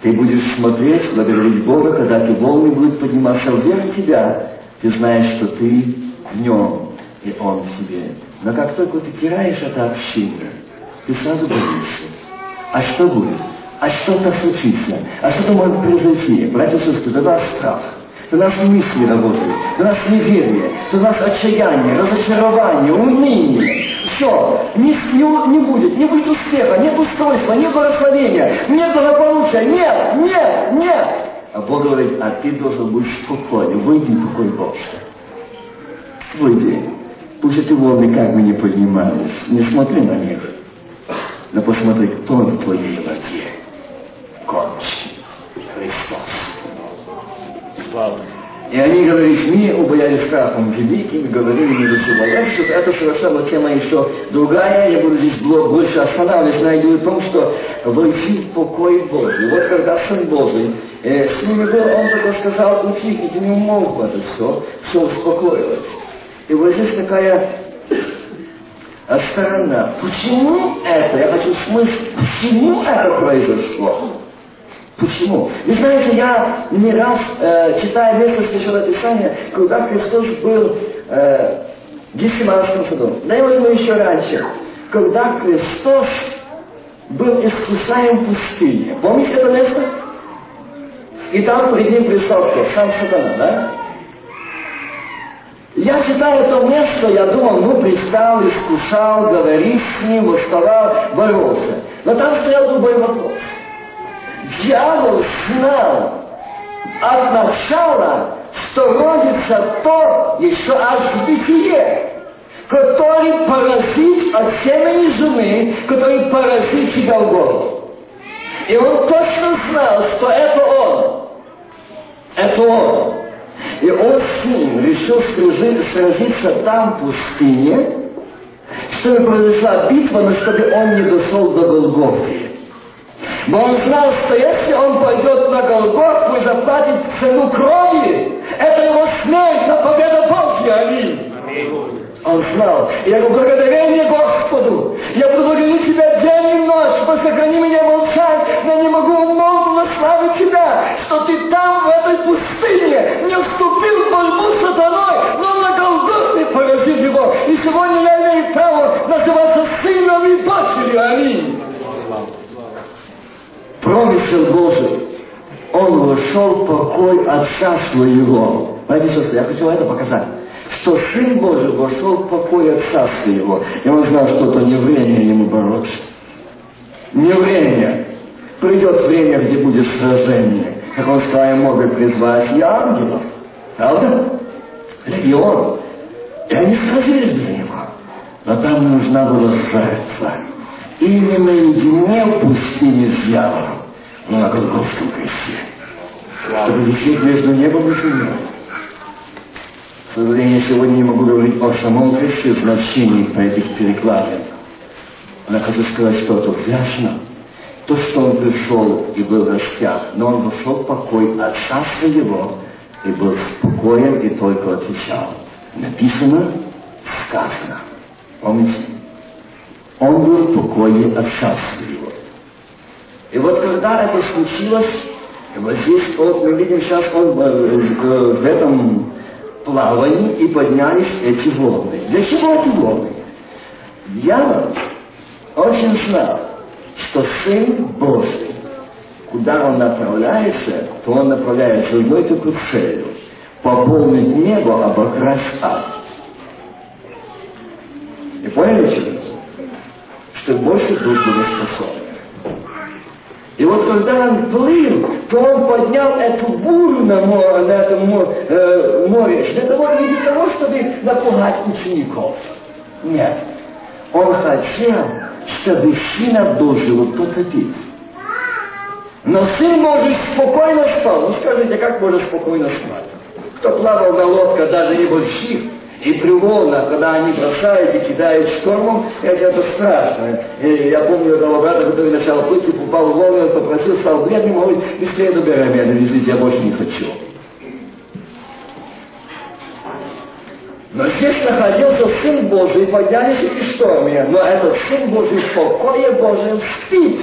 ты будешь смотреть, благодарить Бога, когда ты волны будут подниматься вверх тебя, ты знаешь, что ты в Нем и Он в тебе. Но как только ты теряешь это общение, ты сразу боишься. А что будет? А что-то случится? А что-то может произойти? Братья и сестры, до нас страх. До нас мысли работают, до нас неверие, до нас отчаяние, разочарование, уныние. Все, не, не, не будет, не будет успеха, нет устройства, нет благословения, нет благополучия, нет, нет, нет. А Бог говорит, а ты должен быть спокоен, выйди такой Бог. Выйди. Пусть эти волны как бы не поднимались. Не смотри на них, но посмотри, кто в твоей воде. Кончи. Христос. И они говорили, мы убоялись страхом великим, говорили между собой. Я что это совершенно тема еще другая, я буду здесь больше останавливаться на идее том, что войти в покой Божий. Вот когда Сын Божий э, с ними был, он только сказал, утихните, не умолк это все, все успокоилось. И вот здесь такая сторона. Почему это? Я хочу смысл. Почему это произошло? Почему? Вы знаете, я не раз, э, читая место Священного Писания, когда Христос был э, в Гефсиманском саду, да и возьму еще раньше, когда Христос был искушаем в пустыне. Помните это место? И там перед ним пристал кто? Сам сатана, да? Я читаю это место, я думал, ну, пристал, искушал, говорит с ним, восставал, боролся. Но там стоял другой вопрос. Дьявол знал от начала, что родится то еще аж в бытие, который поразит от семени жены, который поразит себя в голову. И он точно знал, что это он. Это он. И он с ним решил сразиться там, в пустыне, чтобы произошла битва, но чтобы он не дошел до Голгофы. Но он знал, что если он пойдет на Голгофу и заплатит цену крови, это его смерть на победа Божья. Аминь. Он знал. Я говорю, благодарение Господу. Я благодарю Тебя день и ночь, сохрани меня молчать. Я не могу умолкнуть славить Тебя, что Ты там, в этой пустыне, не вступил в борьбу с сатаной, но на Голгофе поразил его. И сегодня я имею право называться сыном и дочерью. Аминь. ангел Божий, он вошел в покой Отца Своего. Знаете, сестры, я хочу это показать. Что Сын Божий вошел в покой Отца Своего. И он знал, что это не время ему бороться. Не время. Придет время, где будет сражение. Как он сказал, я мог бы призвать и ангелов. Правда? Легион. И они сразились для него. Но там нужна была жертва. Именно не пустыне с дьяволом, но на Голгофском кресте. Чтобы висеть между небом и землей. К сожалению, сегодня не могу говорить о самом кресте, значении по этих перекладах. Но хочу сказать, что это ясно. То, что он пришел и был распят, но он вошел в покой Отца Своего и был спокоен и только отвечал. Написано, сказано. Помните? Он был в покое Отца Своего. И вот когда это случилось, вот здесь вот мы видим сейчас он э, в этом плавании и поднялись эти волны. Для чего эти волны? Дьявол очень знал, что Сын Божий, куда он направляется, то он направляется одной только целью – пополнить небо, обокрасть ад. И поняли, что? Больше дух будет способен. И вот когда он плыл, то он поднял эту бурю на, море, на этом э, море, для того, не для того, чтобы напугать учеников. Нет. Он хотел, чтобы Сына Божьего потопить. Но Сын может спокойно спал. Ну скажите, как может спокойно спать? Кто плавал на лодках, даже небольших, и при волнах, когда они бросают и кидают штормом, это, это страшно. И я помню одного брата, который начал плыть и упал в волны, он попросил, стал бледным, говорит, быстрее до берега меня довезите, я больше не хочу. Но здесь находился Сын Божий, поднялись эти штормы, но этот Сын Божий в покое Божьем спит.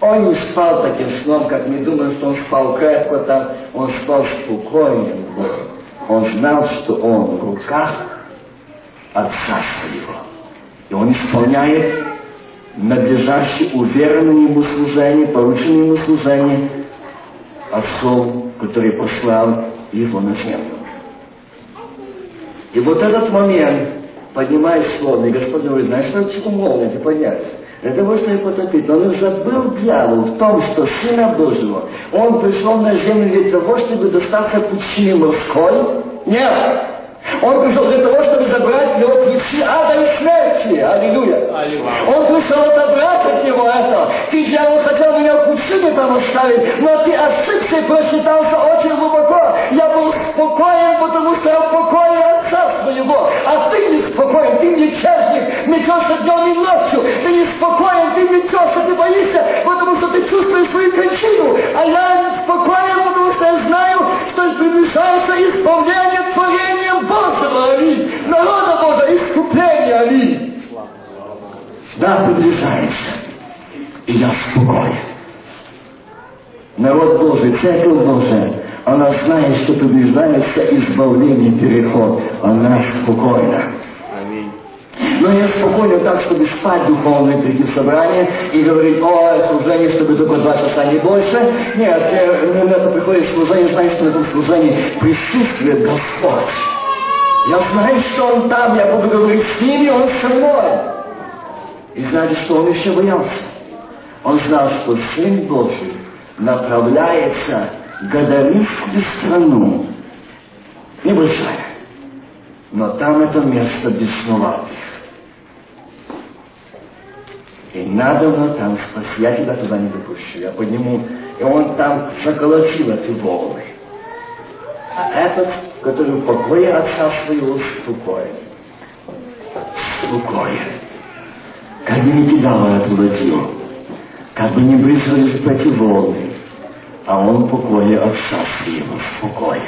Он не спал таким сном, как мы думаем, что он спал крепко там, он спал спокойным Богом. Он знал, что он в руках Отца Своего. И он исполняет надлежащее уверенное ему служение, порученное ему служение Отцом, который послал его на землю. И вот этот момент поднимает словно, и Господь говорит, знаешь, что чего молния ты поднялся? Для того, чтобы потопить. Он забыл дьявол в том, что Сына Божьего, он пришел на землю для того, чтобы достаться пучины морской? Нет. Он пришел для того, чтобы забрать его ключи ада и смерти. Аллилуйя. Он пришел отобрать от него это. Ты, дьявол, хотел меня в пучине там оставить, но ты ошибся и просчитался очень глубоко. Я был спокоен, потому что я в покое отца своего. А ты не спокоен, ты не метешься днем и ночью. Ты не спокоен, ты метешься, ты боишься, потому что ты чувствуешь свою кончину. А я спокоен, потому что я знаю, что приближается исполнение творения Божьего, аминь. Народа Божьего, искупление, аминь. Да, приближается. И я спокоен. Народ Божий, Церковь Божия, она знает, что приближается избавление, переход. Она спокойна. Но не спокойно так, чтобы спать духовно прийти в собрание и говорить, о, служение, чтобы только два часа, не больше. Нет, э, на это приходит служение, знаешь, что на этом служении присутствует Господь. Я знаю, что Он там, я буду говорить с ним, и Он со мной. И знаете, что Он еще боялся? Он знал, что Сын Божий направляется в Гадаринскую страну. Небольшая. Но там это место бесноватых. И надо было там спасти. Я тебя туда не допущу. Я подниму. И он там заколотил эти волны. А этот, который в покое отца своего, спокоен. Спокоен. Как бы не кидало эту ладью, как бы не брызгались эти волны, а он в покое отца своего, спокоен.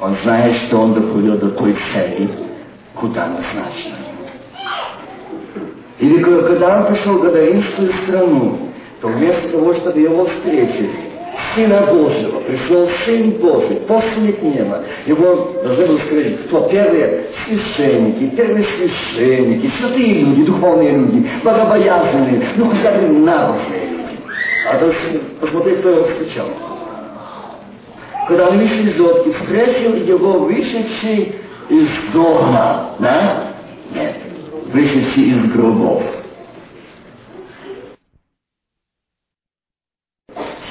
Он знает, что он доходит до той цели, куда назначено. Или когда он пришел в Гадаринскую страну, то вместо того, чтобы его встретили, Сына Божьего, пришел Сын Божий, посланник неба. Его должны были сказать, кто первые священники, первые священники, святые люди, духовные люди, богобоязные, ну хотя бы набожные люди. А то посмотри, кто его встречал. Когда они вышли из лодки, встретил его вышедший из дома, да? Вышедший из гробов.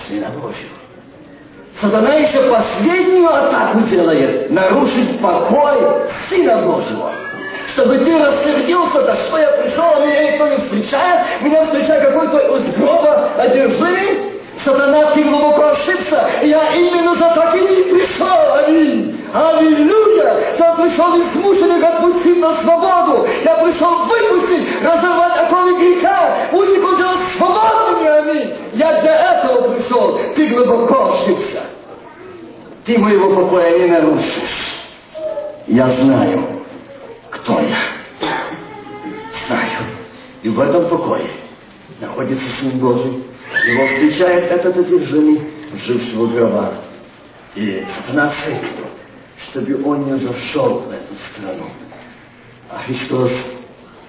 Сына Божьего. Сатана еще последнюю атаку делает, нарушить покой Сына Божьего. Чтобы ты рассердился, да что я пришел, а меня никто не встречает, меня встречает какой-то из гроба одержимый. Сатана, ты глубоко ошибся, я именно за так и пришел, аминь. Аллилуйя! Я пришел измученных отпустить на свободу. Я пришел выпустить, разорвать оковы греха. Пусть делать свободными, аминь. Я для этого пришел. Ты глубоко ошибся. Ты моего покоя не нарушишь. Я знаю, кто я. Знаю. И в этом покое находится Сын Божий. Его встречает этот одержимый, жившего в гробах. И сатана целит чтобы он не зашел в эту страну. А Христос,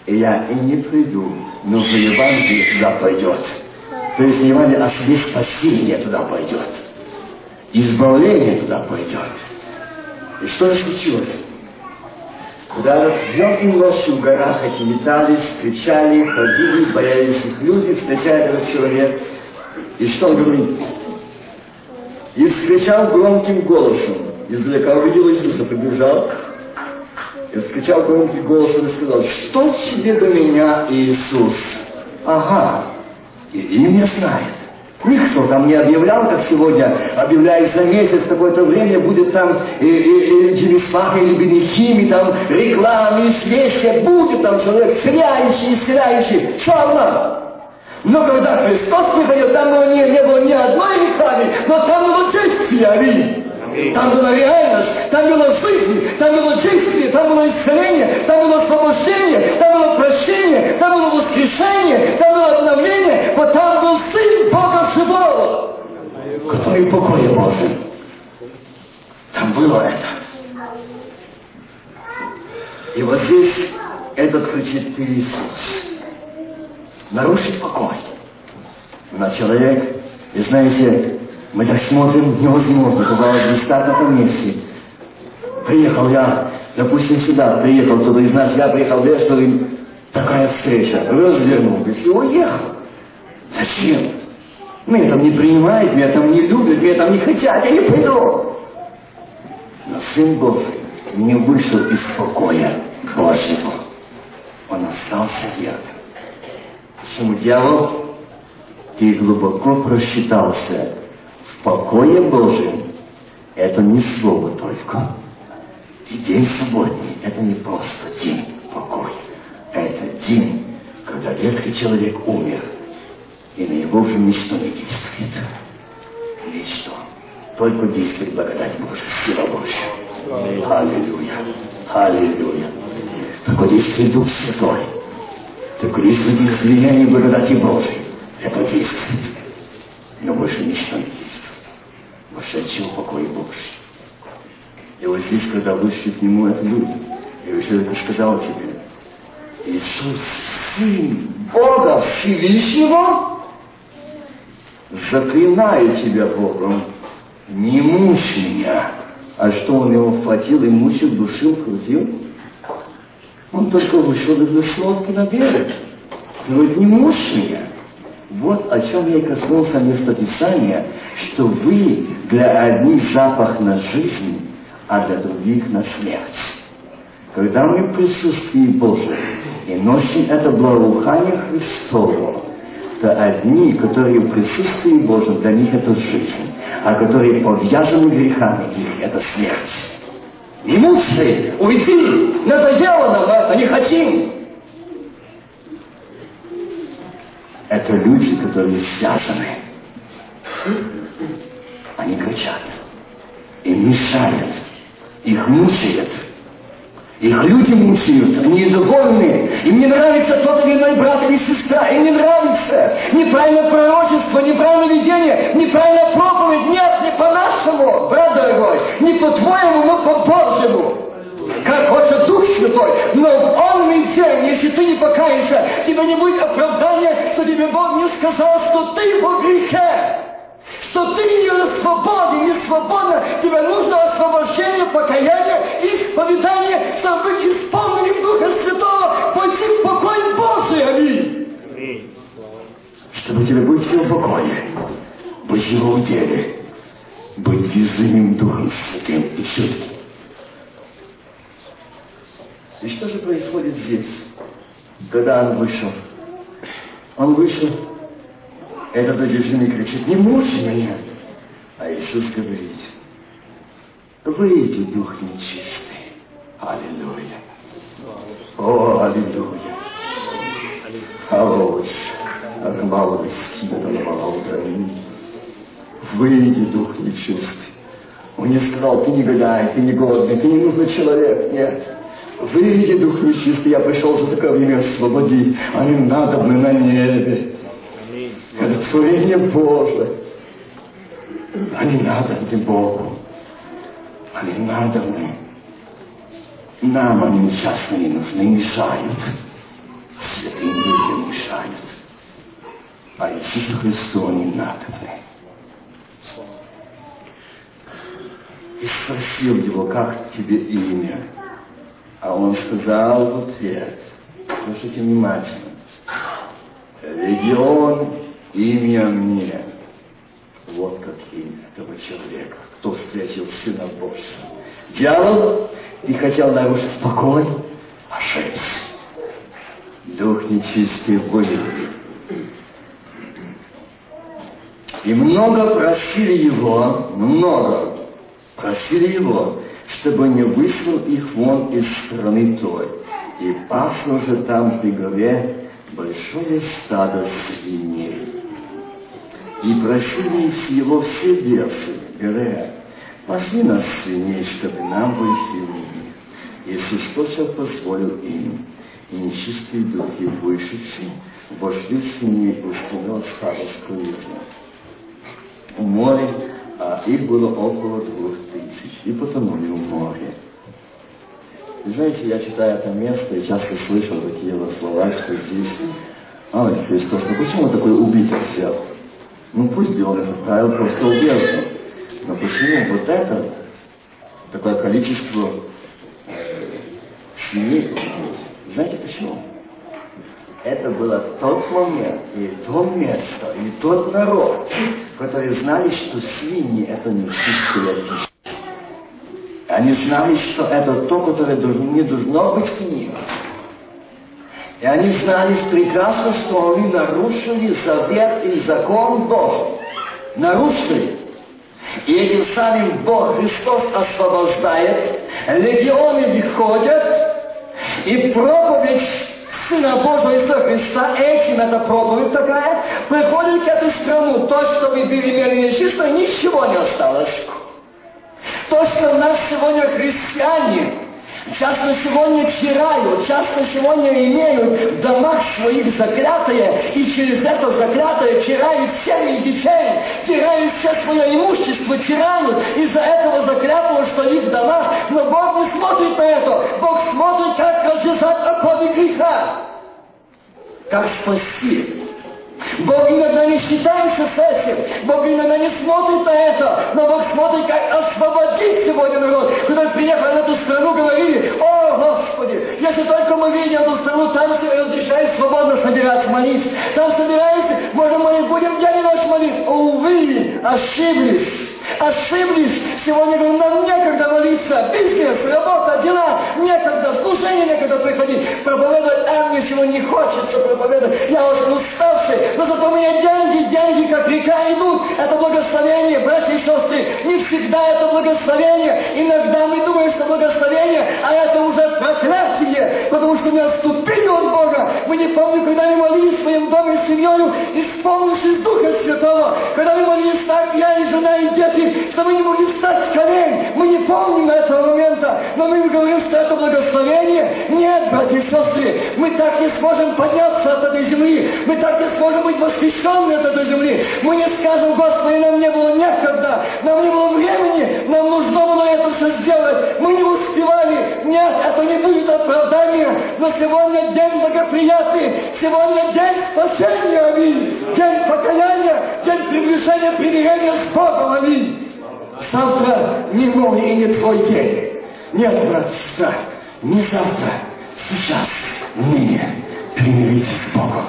я и не приду, но в Евангелие туда пойдет. То есть не Евангелие, а себе спасение туда пойдет. Избавление туда пойдет. И что же случилось? Когда днем и ночью в горах эти метались, кричали, ходили, боялись их люди, встречая этот человек. И что он говорит? И вскричал громким голосом, издалека увидел Иисуса, побежал и вскричал громкий голосом и сказал, что тебе до меня, Иисус? Ага, и имя знает. Никто там не объявлял, как сегодня объявляет за месяц какое-то время, будет там и, и, и Джемислах или Бенихими, там реклама, известия, будет там человек стряющий, исцеляющий. Славно! Но когда Христос приходил, там не, не было ни одной рекламы, но там было действие, аминь. Там была реальность, там была жизнь, там было действие, там было исцеление, там было освобождение, там было прощение, там было воскрешение, там было обновление, вот там был Сын Бога Живого, который покоя Божий. Там было это. И вот здесь этот кричит ты Иисус. Нарушить покой. На человек, и знаете, мы так смотрим, невозможно, казалось бы, стать на том месте. Приехал я, допустим, сюда, приехал кто-то из нас, я приехал в Лештор, и такая встреча, развернулся и уехал. Зачем? Меня там не принимают, меня там не любят, меня там не хотят, я не пойду. Но Сын Божий не вышел из покоя Божьего. Он остался верным. Почему дьявол? Ты глубоко просчитался покое Божьем – это не слово только. И день субботний – это не просто день покоя. Это день, когда ветхий человек умер, и на него уже ничто не действует. Ничто. Только действует благодать Божия, сила Божья. Аллилуйя. Аллилуйя. Только действует Дух Святой. Только действует излияние благодати Божией. Это действует. Но больше ничто не действует вошедшего в покой Божий. И вот здесь, когда вышли к нему это люди, и человек сказал тебе, Иисус, Сын Бога Всевышнего, заклинаю тебя Богом, не мучь меня. А что он его хватил и мучил, душил, крутил? Он только вышел из лодки на берег. Говорит, не мучь меня. Вот о чем я и коснулся местописания, что вы для одних запах на жизнь, а для других на смерть. Когда мы в присутствии Божьем и носим это благоухание Христово, то одни, которые в присутствии Божьем, для них это жизнь, а которые повязаны грехами их, это смерть. Мучай, уйди, надоело нам это, не хотим. Это люди, которые связаны. Они кричат. Им мешают. Их мучают. Их люди мучают, они недовольны. Им не нравится тот или иной брат или сестра. Им не нравится неправильное пророчество, неправильное видение, неправильная проповедь. Нет, не по-нашему, брат дорогой. Не по-твоему, но по-божьему как хочет Дух Святой. Но в он день, если ты не покаешься, тебе не будет оправдания, что тебе Бог не сказал, что ты во грехе что ты не свободен, не свободна, тебе нужно освобождение, покаяние, исповедание, чтобы быть исполненным Духа Святого, пойти в покой Божий. Аминь. Чтобы тебе быть в покое, быть в его уделе, быть движимым Духом Святым и чувством. И что же происходит здесь, когда он вышел? Он вышел этот одержимый кричит, не мучи меня. А Иисус говорит, выйди, дух нечистый. Аллилуйя. О, аллилуйя. Аллилуйя. Армаловый скидом Выйди, дух нечистый. Он не сказал, ты негодяй, ты негодный, ты не нужный человек. Нет. Выйди, дух нечистый, я пришел за такое время освободить, а не надо бы на небе. Это творение Божие. Они надо Богу. Они надо мне. Нам они часто не нужны, мешают. Святым людям мешают. А Иисусу Христу они надо мне. И спросил его, как тебе имя? А он сказал в ответ, слушайте внимательно, Легион имя мне. Вот как имя этого человека, кто встретил Сына Божьего. Дьявол, ты хотел нарушить покой, ошибся. Дух нечистый вылезли. И много просили его, много просили его, чтобы не выслал их вон из страны той. И пасло же там при горе большое стадо свиней. И просили его все бесы, говоря, пошли нас свиней, чтобы нам выйти в них. Иисус тотчас позволил им, и нечистые духи, вышедшие, вошли в свиней у спиного стада скрытно. В море, а их было около двух тысяч, и потонули в море. И знаете, я читаю это место и часто слышал такие вот слова, что здесь, ой, Христос, ну почему такой убитый взял? Ну пусть бы он правил просто убежал. Но почему вот это, такое количество семей Знаете почему? Это было тот момент, и то место, и тот народ, которые знали, что свиньи это не чистые Они знали, что это то, которое не должно быть к ним. И они знали прекрасно, что они нарушили завет и закон Божий. Нарушили. И этим самым Бог, Христос освобождает, легионы выходят, и проповедь Сына Божьего Иисуса Христа, этим эта проповедь такая, приходит в эту страну. То, что вы были имели нечисто, ничего не осталось. То, что нас сегодня христиане, часто сегодня чирают, часто сегодня имеют в домах своих заклятые, и через это заклятое чирают семьи детей, теряют все свое имущество, тирают из-за этого заклятого, что их в домах. Но Бог не смотрит на это. Бог смотрит, как развязать оковы греха, как спасти. Бог иногда не считается с этим. Бог иногда не смотрит на это. Но Бог смотрит, как освободить сегодня народ. Когда приехали в эту страну, говорили, о, Господи, если только мы видим эту страну, там разрешают свободно собираться молиться. Там собираются, может, мы будем день и ночь молиться. Увы, ошиблись. Ошиблись. Сегодня говорим, нам некогда молиться. Бизнес, работа, дела. Некогда. Служение некогда приходить. Проповедовать. А мне сегодня не хочется проповедовать. Я очень уставший. Но зато у меня деньги, деньги, как река идут. Это благословение, братья и сестры. Не всегда это благословение. Иногда мы думаем, что благословение, а это уже проклятие. Потому что мы отступили от Бога. Мы не помню, когда мы молились в своем доме с семьей, исполнившись Духа Святого. Когда мы молились так, я и жена, и дети дети, что мы не могли встать с колен. Мы не помним этого момента, но мы говорим, что это благословение. Нет, братья и сестры, мы так не сможем подняться от этой земли. Мы так не сможем быть восхищены от этой земли. Мы не скажем, Господи, нам не было некогда, нам не было времени, нам нужно было это все сделать. Мы не успевали, Нет, это не будет оправдание, но сегодня день благоприятный, сегодня день спасения, аминь, день покаяния, день приближения примирения с Богом, аминь. Завтра не мой и не твой день. Нет, брат, сестра, не завтра, сейчас, ныне примиритесь с Богом.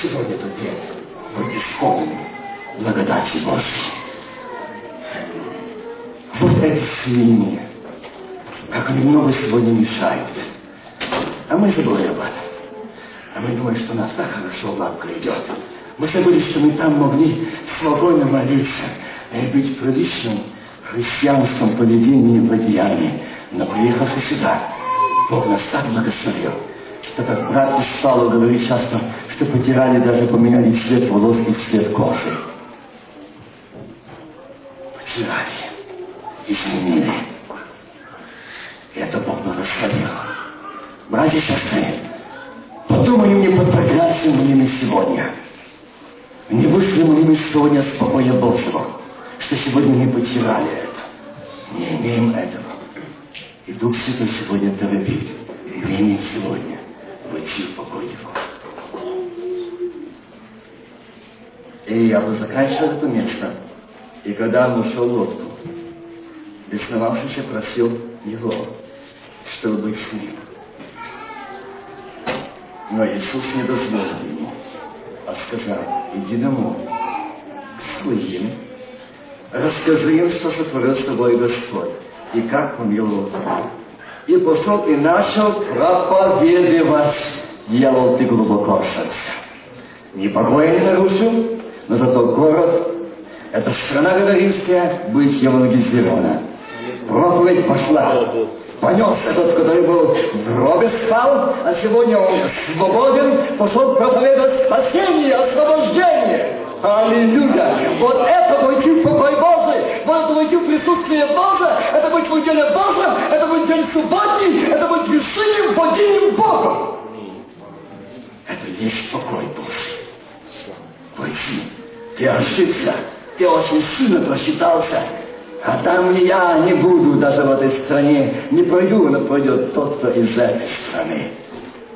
Сегодня тот день быть исполнен благодати Божьей. Вот это свиньи, как они много сегодня мешают. А мы забыли об этом. А мы думаем, что нас так хорошо лапка идет. Мы забыли, что мы там могли спокойно молиться и быть приличным христианском поведении в одеянии. Но приехавши сюда, Бог нас так благословил, что как брат из Павла говорит часто, что потеряли, даже поменяли цвет волос и цвет кожи. Потеряли, изменили. И это Бог благословил. Братья и сестры, подумаем не под проклятием время сегодня. Не вышли мы сегодня с покоя Божьего, что сегодня мы потеряли это. Не имеем этого. И Дух Святой сегодня торопит. Время сегодня войти в покой Его. И я бы заканчивал это место. И когда он в лодку, бесновавшийся просил его, чтобы быть с ним. Но Иисус не дозволил ему, а сказал, иди домой, к своим, расскажи им, что сотворил с тобой Господь, и как помиловал тебя. И пошел и начал проповедовать. Дьявол, ты глубоко ошибся. Ни покоя не нарушил, но зато город, эта страна Гагаринская, будет евангелизирована. Проповедь пошла. Понес этот, который был в гробе спал, а сегодня он свободен, пошел проповедовать спасение, освобождение. Аллилуйя! Вот это войти в покой Божий, вот это войти в присутствие Божие, это будет в деле Божьем, это будет день субботний, это будет решением, водением Богом. Это есть покой Божий. Войти. Ты ошибся, ты очень сильно просчитался, а там я не буду даже в этой стране, не пройду, но пройдет тот, кто из этой страны.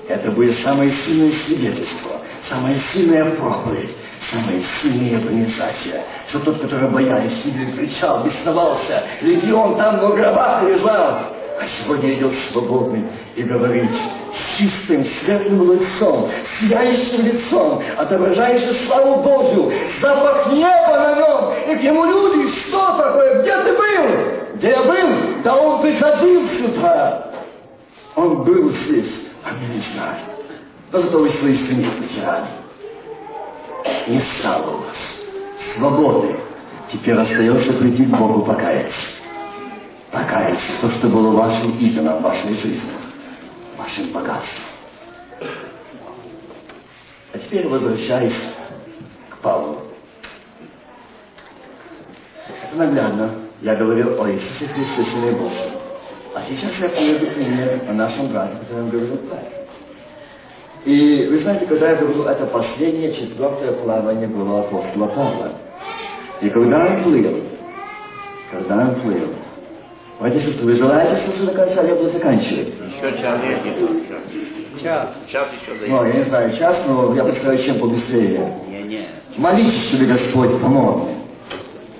Это будет самое сильное свидетельство, самая сильная проповедь, самая сильная организация. Что тот, который боялись, сильно кричал, бесновался, легион там в гробах лежал, а сегодня идет свободный и говорит с чистым, светлым лицом, сияющим лицом, отображающим славу Божью, запах неба на нем, и к нему люди, что такое, где ты был? Где я был? Да он приходил сюда. Он был здесь, а мы не знали. Но зато вы свои сыны потеряли. Не стало у вас свободы. Теперь остается прийти к Богу покаяться покаяться то, что было вашим идолом вашей жизни, вашим богатством. А теперь возвращаясь к Павлу. Это наглядно. Я говорил о Иисусе Христе, Сыне Божьем. А сейчас я приведу пример о нашем брате, о котором говорил Павел. И вы знаете, когда я говорил, это последнее, четвертое плавание было апостола Павла. И когда он плыл, когда он плыл, Братья и вы желаете слушать до конца, я буду заканчивать? Еще час Час. Час еще Ну, я не знаю, час, но я представляю, чем побыстрее. Не, не. Молитесь, чтобы Господь помог мне.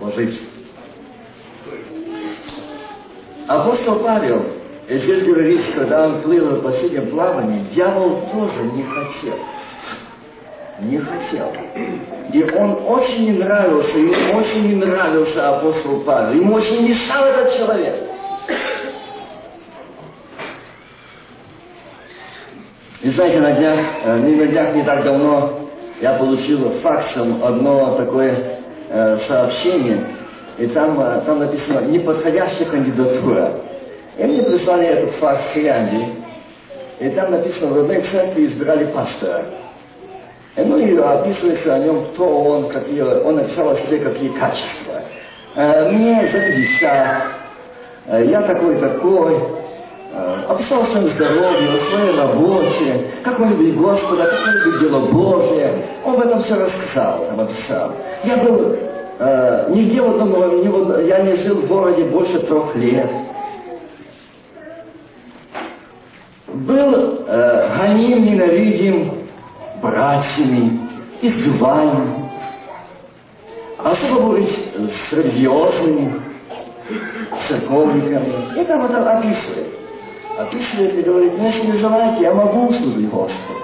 Ложитесь. Апостол Павел, здесь говорится, когда он плыл в последнем плавании, дьявол тоже не хотел. Не хотел. И он очень не нравился, ему очень не нравился апостол Павел. Ему очень мешал этот человек. И знаете, на днях, э, не на днях, не так давно, я получил факсом одно такое э, сообщение, и там, э, там написано «неподходящая кандидатура». И мне прислали этот факс с Финляндии, и там написано «в одной церкви избирали пастора». И, ну и описывается о нем, кто он, какие, он написал о себе какие качества. Э, мне за 50, э, я такой-такой, Э, описал о своем здоровье, о своей работе, как он любит Господа, как он любит дело Божие. Он об этом все рассказал, там описал. Я был э, нигде в одном, я не жил в городе больше трех лет. Был э, гоним, ненавидим братьями, избиваем. Особо быть с религиозными, церковниками. И там это описывает. Описывает и говорит, ну если не желаете, я могу служить Господу.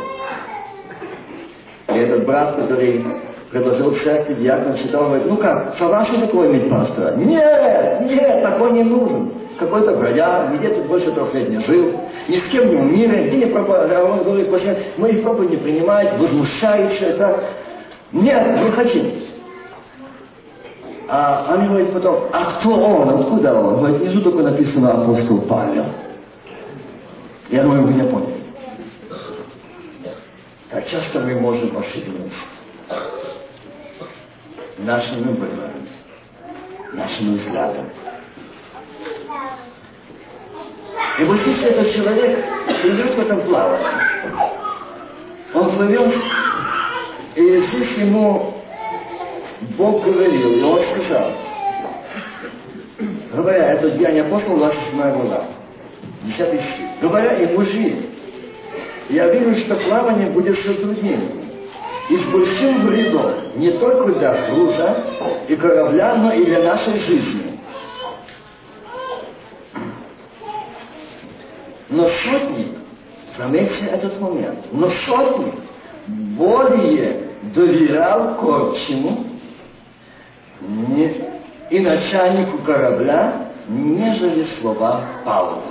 И этот брат, который предложил церкви, диакон читал, говорит, ну как, согласен такое иметь пастора? Нет, нет, такой не нужен. Какой-то бродяг, нигде тут больше трех лет не жил, ни с кем не умирает, где не проповедует. Он говорит, после моих проповедей не принимает, возмущается. Это... Нет, не хотим. А они говорят потом, а кто он, откуда он? Говорит, внизу только написано апостол Павел. Я думаю, вы не поняли. Как часто мы можем ошибиться нашим выбором, нашим взглядом. И вот если этот человек идет в этом плавании, он плывет, и Иисус ему Бог говорил, и он сказал, говоря, это Деяние апостол, 27 глава, 10 стих, говоря и мужи, я вижу, что плавание будет затруднением и с большим вредом не только для груза и корабля, но и для нашей жизни. Но сотник, заметьте этот момент, но сотник более доверял Корчему и начальнику корабля, нежели слова Павла.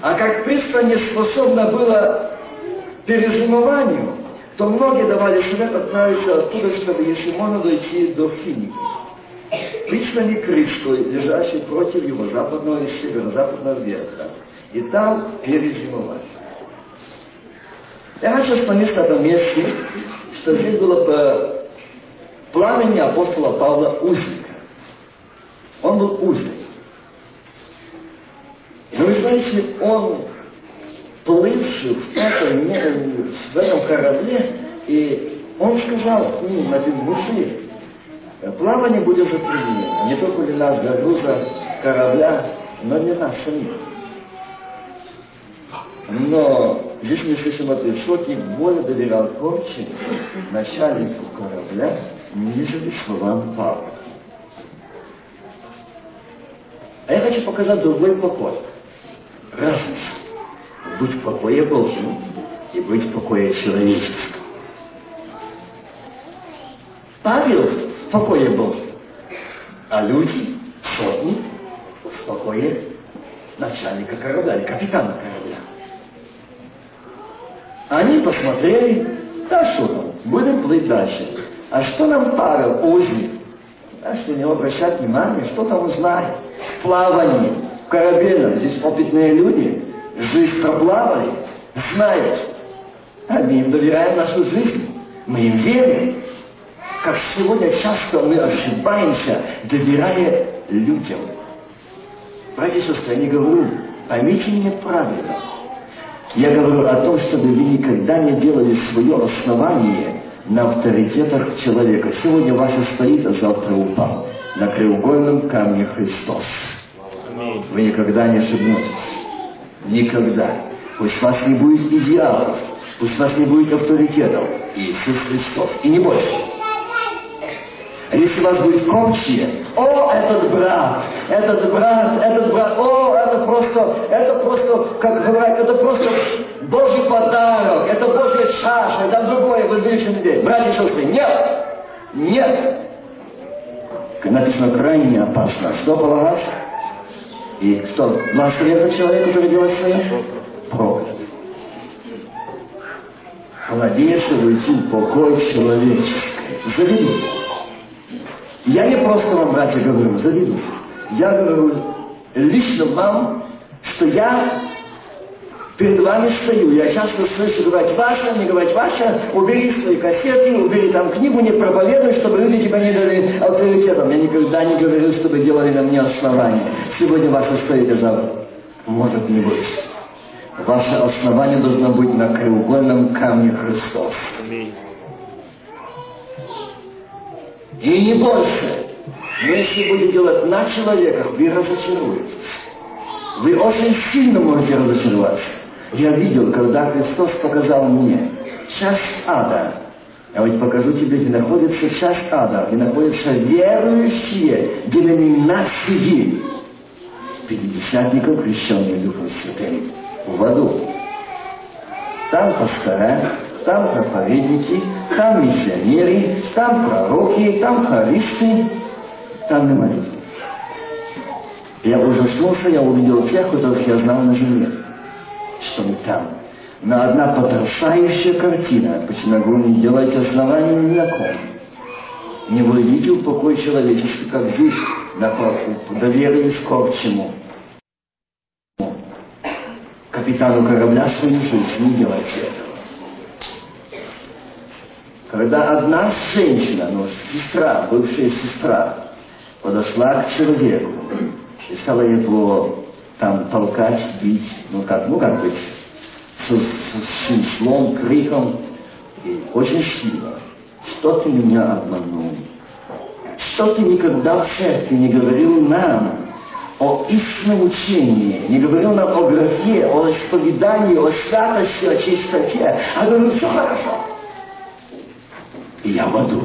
А как пристань не способна была перезимованию, то многие давали совет отправиться оттуда, чтобы, если можно, дойти до Финики. Пристани Крыштой, лежащей против его западного и северо-западного верха. И там перезимовать. Я хочу остановиться в этом месте, что здесь было по пламени апостола Павла узника. Он был узник. Но вы знаете, он плывший в этом, в этом корабле, и он сказал к ним, этим мужи, плавание будет затруднено, не только для нас, для груза корабля, но для нас самих. Но здесь мы слышим от сотник более доверял Корчи, начальнику корабля, нежели словам Павла. А я хочу показать другой покой. Разницу быть в покое Божьем и быть в покое человеческом. Павел в покое Божьем, а люди, сотни, в покое начальника корабля или капитана корабля. Они посмотрели, да что там, будем плыть дальше. А что нам Павел, узник? А что не обращать внимания, что там узнать? Плавание, в корабельном, здесь опытные люди, жизнь проплавали, знают, а мы им доверяем нашу жизнь, мы им верим. Как сегодня часто мы ошибаемся, доверяя людям. Братья и сестры, я не говорю, поймите меня правильно. Я говорю о том, чтобы вы никогда не делали свое основание на авторитетах человека. Сегодня ваше стоит, а завтра упал. На краеугольном камне Христос. Вы никогда не ошибетесь. Никогда. Пусть у вас не будет идеалов, пусть у вас не будет авторитетов. Иисус Христос. И не больше. Если у вас будет кончие, о, этот брат, этот брат, этот брат, о, это просто, это просто, как говорят, это просто Божий подарок, это Божья чаша, это другое возвышенное день. Братья и сестры, нет, нет. Написано крайне опасно. Что полагаться? И что, благословен человек, который делает свое? Проклят. Войти в покой человеческий. Завидуй. Я не просто вам, братья, говорю, завидуй. Я говорю лично вам, что я перед вами стою. Я часто слышу говорить «Ваша», не говорить «Ваша», убери свои кассеты, убери там книгу, не проповедуй, чтобы люди тебя не дали авторитетом. Я никогда не говорил, чтобы делали на мне основание. Сегодня ваше стоит, завтра может не быть. Ваше основание должно быть на краеугольном камне Христос. И не больше. Но если будете делать на человеках, вы разочаруетесь. Вы очень сильно можете разочароваться. Я видел, когда Христос показал мне часть ада. Я вот покажу тебе, где находится часть ада, где находятся верующие деноминации пятидесятников, крещенных Духом Святым, в аду. Там пастора, там проповедники, там миссионеры, там пророки, там хористы, там не молитвы. Я ужаснулся, я увидел тех, которых я знал на земле, что не там. Но одна потрясающая картина, почему я говорю, не делайте оснований ни на ком. Не войдите в покой человеческий, как здесь, на доверие скорчему. Капитану корабля свою жизнь не делайте этого. Когда одна женщина, ну, сестра, бывшая сестра, подошла к человеку, и стала его там толкать, бить, ну как, ну как быть, с, с числом, криком, и очень сильно. Что ты меня обманул? Что ты никогда в церкви не говорил нам о истинном учении, не говорил нам о графе, о исповедании, о святости, о чистоте, а говорил, все хорошо. И я в аду.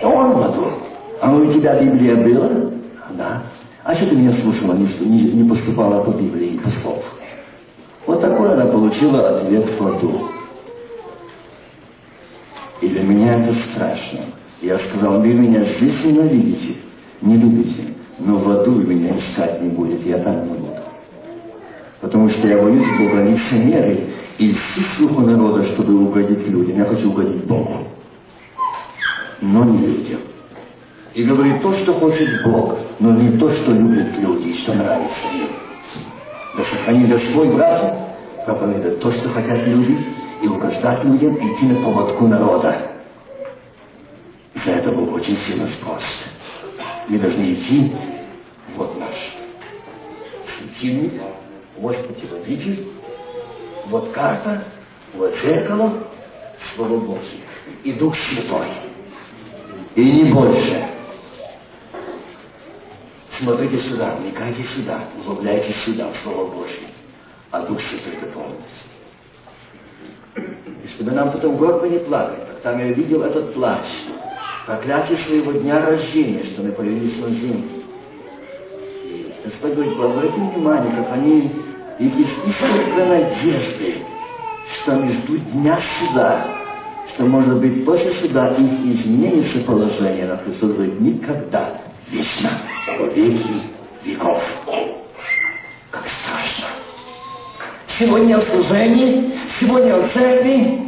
И он в аду. А у тебя Библия была? Да. А что ты меня слушала, не, не, не поступала по Библии, по слов? Вот такой она получила ответ в аду. И для меня это страшно. Я сказал, вы меня здесь ненавидите, не любите, но в аду меня искать не будете, я там не буду. Потому что я боюсь Бога лицемеры и слуху народа, чтобы угодить людям. Я хочу угодить Богу, но не людям и говорит то, что хочет Бог, но не то, что любят люди, что нравится им. Да сохрани Господь, братья, проповедует то, что хотят люди, и угождать людям, идти на поводку народа. За это Бог очень сильно спросит. Мы должны идти, вот наш светильник, вот путеводитель, вот карта, вот зеркало, Слово Божье и Дух Святой. И не больше. Смотрите сюда, вникайте сюда, углубляйтесь сюда, в Слово Божье. А Дух Святой дополнится. И чтобы нам потом горько не плакать, там я видел этот плач, проклятие своего дня рождения, что мы появились на землю. И Господь говорит, обратите внимание, как они их испытывают надежды, что они ждут дня суда, что, может быть, после суда их изменится положение, но Христос никогда вечно, во веки веков. Как страшно. Сегодня в служении, сегодня в церкви,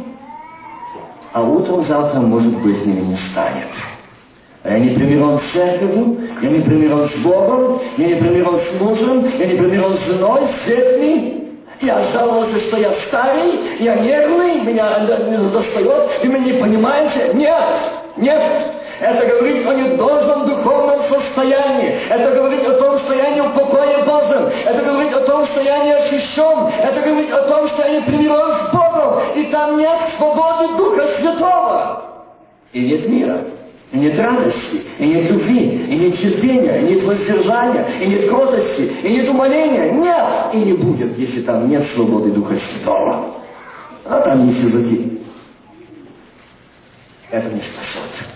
а утром завтра, может быть, ними не станет. Я не примирен с церковью, я не примирен с Богом, я не примирен с мужем, я не примирен с женой, с детьми. Я жаловался, что я старый, я нервный, меня не достает, и вы не понимаете. Нет, нет, это говорит о недолжном духовном состоянии. Это говорит о том, что я не в покое Божьем. Это говорит о том, что я не очищен. Это говорит о том, что я не примирен с Богом. И там нет свободы Духа Святого. И нет мира. И нет радости, и нет любви, и нет терпения, и нет воздержания, и нет кротости, и нет умоления. Нет! И не будет, если там нет свободы Духа Святого. А там есть языки. Это не спасет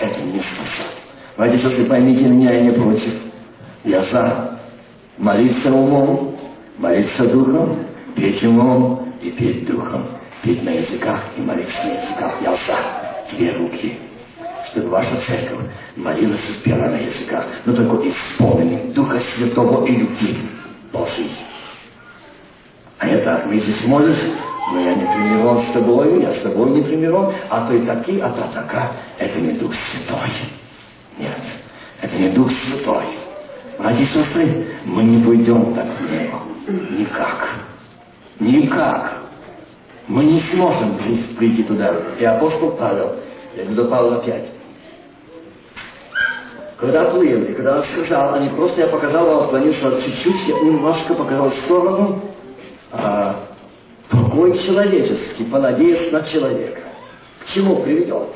это не спасет. Давайте, если поймите меня, я не против. Я за. Молиться умом, молиться духом, петь умом и петь духом. Петь на языках и молиться на языках. Я за. Две руки. Чтобы ваша церковь молилась и пела на языках, но только исполненный Духа Святого и любви Божьей. А это мы здесь молимся, но я не примирен с тобой, я с тобой не примирен, а то и таки, а то така. Это не Дух Святой. Нет, это не Дух Святой. Братья и сестры, мы не пойдем так в небо. Никак. Никак. Мы не сможем прийти туда. И апостол Павел, я буду Павел опять, когда плыл, и когда сказал, они просто, я показал вам, отклонился чуть-чуть, я немножко показал в сторону, а, покой человеческий, понадеясь на человека. К чему приведет?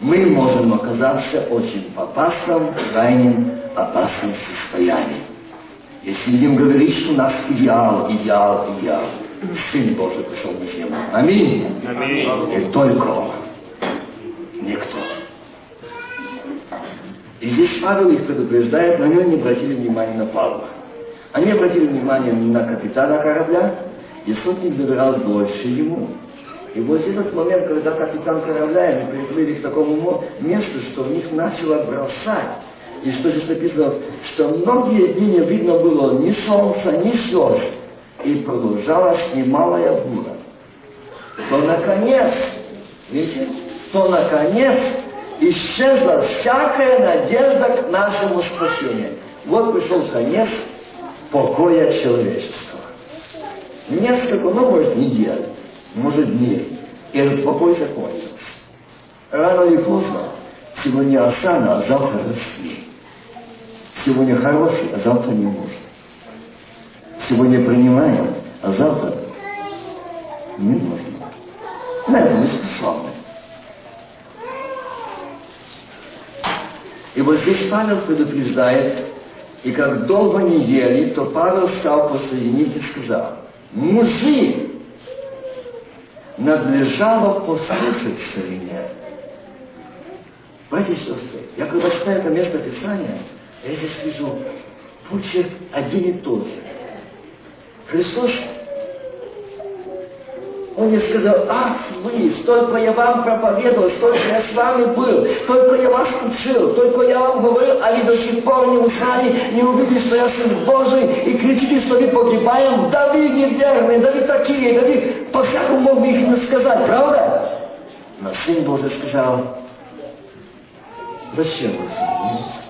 Мы можем оказаться очень в опасном, крайнем опасном состоянии. Если будем говорить, что у нас идеал, идеал, идеал, Сын Божий пришел на землю. Аминь. Аминь. И только Он. Никто. И здесь Павел их предупреждает, но они не обратили внимания на Павла. Они обратили внимание на капитана корабля, и сотник доверял больше ему. И вот этот момент, когда капитан корабля, они приплыли к такому месту, что в них начало бросать. И что здесь написано, что многие дни не видно было ни солнца, ни звезд. И продолжалась немалая буря. То наконец, видите, то наконец исчезла всякая надежда к нашему спасению. Вот пришел конец покоя человечества. Несколько, ну, может, недель, может, дней. И этот покой закончился. Рано или поздно сегодня Осана, а завтра рассвет. Сегодня хороший, а завтра не может. Сегодня принимаем, а завтра не нужно. На это мы способны. И вот здесь Павел предупреждает, и как долго не ели, то Павел стал посреди них и сказал, мужи, надлежало послушать мне. Братья и сестры, я когда читаю это место Писания, я здесь вижу почерк один и тот же. Христос он не сказал, ах вы, столько я вам проповедовал, столько я с вами был, столько я вас учил, только я вам говорил, а вы до сих пор не узнали, не увидели, что я Сын Божий, и кричите, что вы погибаем, да вы неверные, да вы такие, да вы по-всякому мог бы их сказать, правда? Но Сын Божий сказал, зачем вы смеетесь?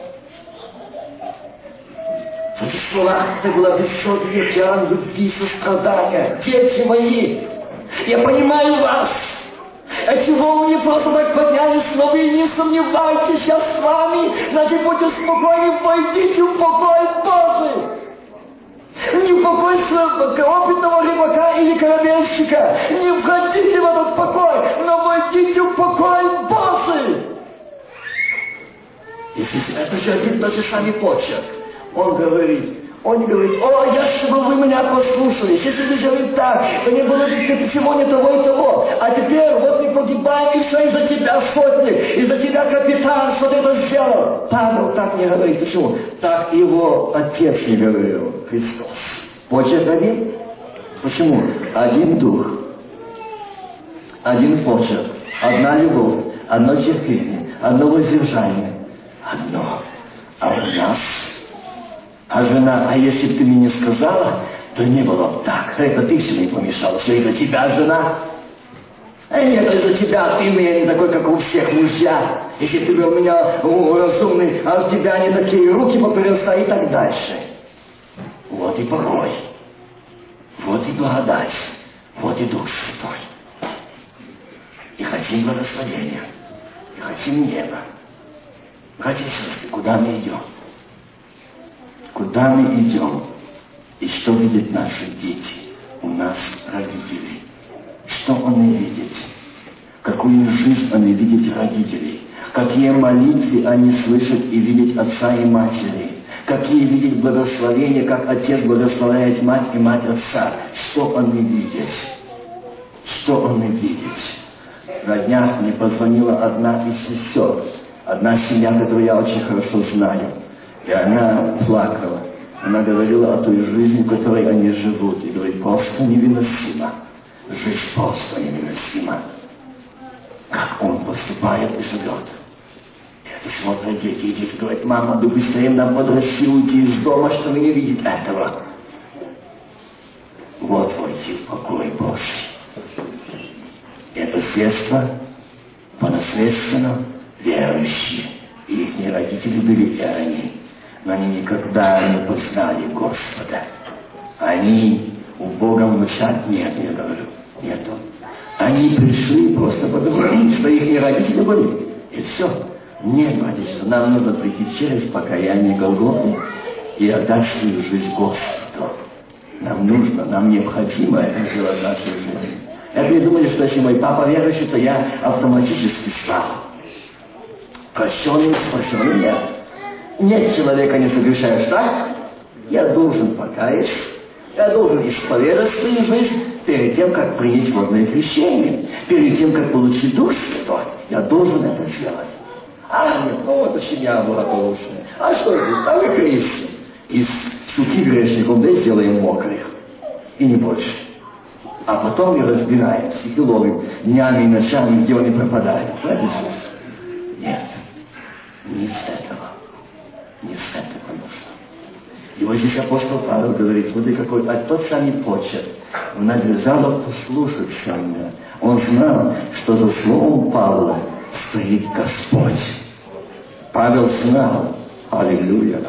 В этих словах это было высокий океан любви, сострадания. Дети мои, я понимаю вас. Эти волны не просто так поднялись, но вы не сомневайтесь, я с вами. Значит, будьте спокойны, войдите в покой Божий. Не покой опытного рыбака или корабельщика. Не входите в этот покой, но войдите в покой Божий. Если это же один тот же самый почерк. Он говорит, он не говорит, о, если бы вы меня послушались, если бы жили так, то не было бы сегодня того и того. А теперь вот мы погибаем, и все из-за тебя, сотник, из-за тебя, капитан, что ты это сделал. Павел так не говорит. Почему? Так его отец не говорил, Христос. Почерк один? Почему? Один дух, один почерк, одна любовь, одно терпение, одно воздержание, одно. А у нас а жена, а если бы ты мне не сказала, то не было бы так. Это ты все мне помешала, что из-за тебя жена. А нет, из-за тебя ты меня не такой, как у всех мужья. Если ты у меня разумный, а у тебя не такие руки попереста и так дальше. Вот и порой. Вот и благодать. Вот и Дух Святой. И хотим благословения. И хотим неба. Сестры, куда мы идем? Куда мы идем? И что видят наши дети? У нас родители. Что они видят? Какую жизнь они видят родителей? Какие молитвы они слышат и видят отца и матери? Какие видят благословения, как отец благословляет мать и мать отца? Что они видят? Что они видят? На днях мне позвонила одна из сестер, одна семья, которую я очень хорошо знаю. И она плакала. Она говорила о той жизни, которой они живут. И говорит, просто невыносимо. Жизнь просто невыносима. Как он поступает и живет. И смотрят дети, и дети говорят, мама, да быстрее нам подрасти уйти из дома, чтобы не видеть этого. Вот войти в покой Божий. Это средство по наследственно верующие. И их родители были и они но они никогда не познали Господа. Они у Бога внушат нет, я говорю, нету. Они пришли просто потому, что их не родители были. И все. Нет, братья, нам нужно прийти через покаяние Голгофы и отдать свою жизнь Господу. Нам нужно, нам необходимо это сделать в нашей жизни. Я не думали, что если мой папа верующий, то я автоматически стал. Прощенный, спасенный нет. Нет человека, не согрешаешь, так? Я должен покаяться, я должен исповедать свою жизнь перед тем, как принять водное крещение, перед тем, как получить Дух Святой. Я должен это сделать. А, нет, ну это семья благополучная. А что это? Там и крестим. Из сухих грешников, да и сделаем мокрых. И не больше. А потом мы разбираемся и ловим днями и ночами, где они пропадают. Нет. Не с этого. Не с этого нужно. И вот здесь апостол Павел говорит, смотри, какой, а тот самый почерк. Надлежало послушаться меня. Он знал, что за словом Павла стоит Господь. Павел знал. Аллилуйя.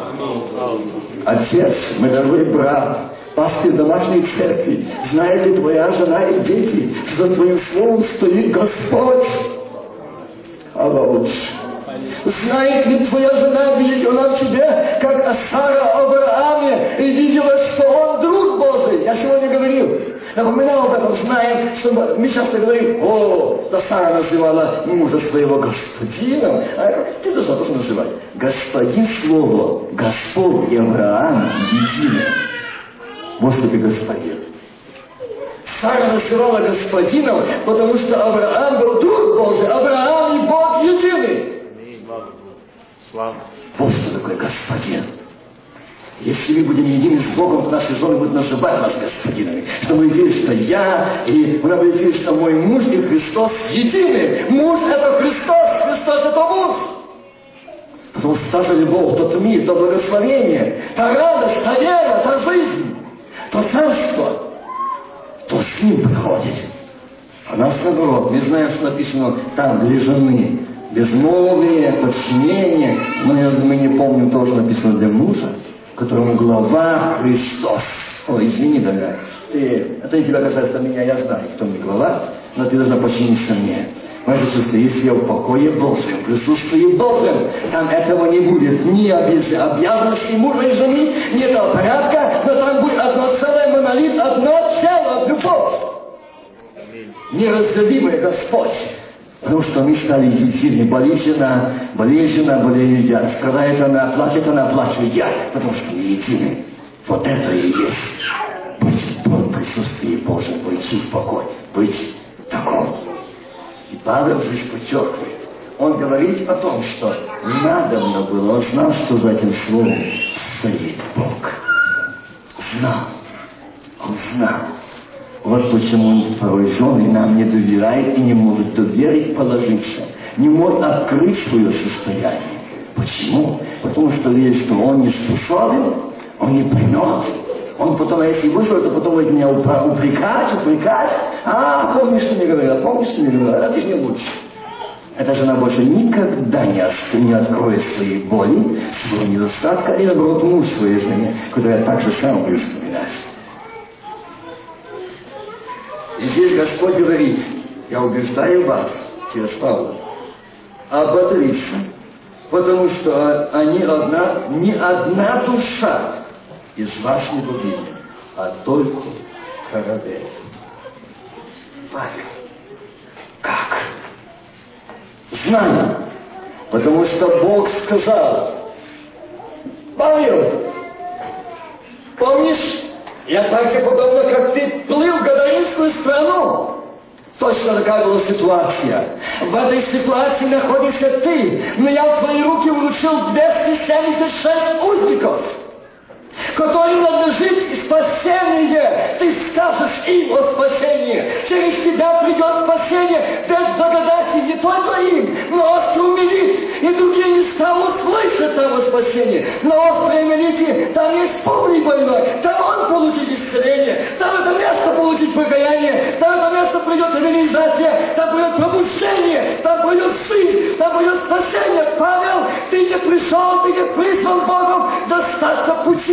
Отец, мой дорогой брат, пастырь домашней церкви, знает ли твоя жена и дети, что за твоим словом стоит Господь? Аллах. Знает ли твоя жена, видит она в тебе, как Сара Аврааме, и видела, что он друг Божий? Я сегодня говорил, напоминал об этом, знаем, что мы часто говорим, о, да Сара называла мужа своего господином. А как ты должна тоже называть? Господин слово, Господь Авраам едины. Вот что ты господин. Сара называла господином, потому что Авраам был друг Божий. Авраам и Бог едины. Слава. Вот что такое господин. Если мы будем едины с Богом, то наши жены будут называть нас господинами. Что мы видим, что я, и будет видеть, что мой муж и Христос едины. Муж – это Христос, Христос – это муж. Потому что та же любовь, тот мир, то благословение, та радость, та вера, та жизнь, то царство, то с ним приходит. А нас наоборот, мы знаем, что написано там для жены безмолвие, подчинение, но мы не помним то, что написано для мужа, которому глава Христос. Ой, извини, дорогая, ты, это не тебя касается меня, я знаю, кто мне глава, но ты должна подчиниться мне. Моя сестра, если я в покое Божьем, присутствии Божьем, там этого не будет ни обязанности мужа и жены, ни этого порядка, но там будет одно целое монолит, одно целое, любовь. Неразделимый Господь. Потому что мы стали болеет жена, болею я. Страдает она, плачет она, плачу я. Потому что мы едины. Вот это и есть быть в присутствии Божьем, быть в покой, быть таком. И Павел здесь подчеркивает. Он говорит о том, что надобно было, он знал, что за этим словом стоит Бог. Знал. Он знал. Вот почему порой жены нам не доверяет и не может доверить положиться, не может открыть свое состояние. Почему? Потому что видит, что он не способен, он не поймет. Он потом, а если вышел, то потом будет меня упрекать, упрекать. А, помнишь, что мне говорил, помнишь, что мне говорил, а ты не лучше. Эта жена больше никогда не, не откроет своей боли, своего недостатка, и наоборот муж своей жене, которая так же сам будет вспоминать. И здесь Господь говорит, я убеждаю вас, через Павла, оботриться, потому что они одна, не одна душа из вас не будет, а только корабель. Павел, как? Знаю, потому что Бог сказал, Павел, помнишь, я так же подобно, как ты плыл в Гадаринскую страну. Точно такая была ситуация. В этой ситуации находишься ты, но я в твои руки вручил 276 узников которым надлежит спасение. Ты скажешь им о спасении. Через тебя придет спасение без благодати не только им, но острый умилит. И другие места услышат того спасения. На острой умилите там есть полный больной. Там он получит исцеление. Там это место получит покаяние. Там это место придет реализация. Там придет пробуждение. Там придет сын. Там придет спасение. Павел, ты не пришел, ты не призван Богом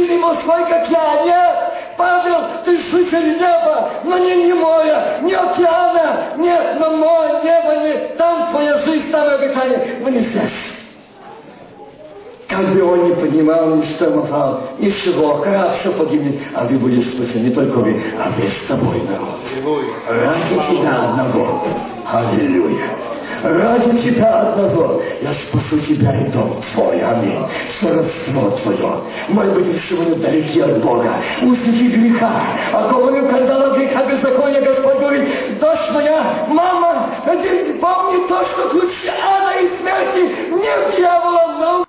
достаточно пучины морской, как я. Нет, Павел, ты житель неба, но не немое, не океана. Нет, но мое небо не там твоя жизнь, там обитание. Мы не здесь. Как бы он ни поднимал, ни штормовал, ничего, краб все погибнет, а вы будете спасены, не только вы, а весь тобой народ. Ради тебя одного. Аллилуйя. Ради тебя одного я спасу тебя и дом твой, аминь. Сородство твое. Может быть, еще мы далеки от Бога. Узники греха, окованную кандала греха беззакония, Господь говорит, дочь моя, мама, помни то, что ключи ада и смерти не дьявола, но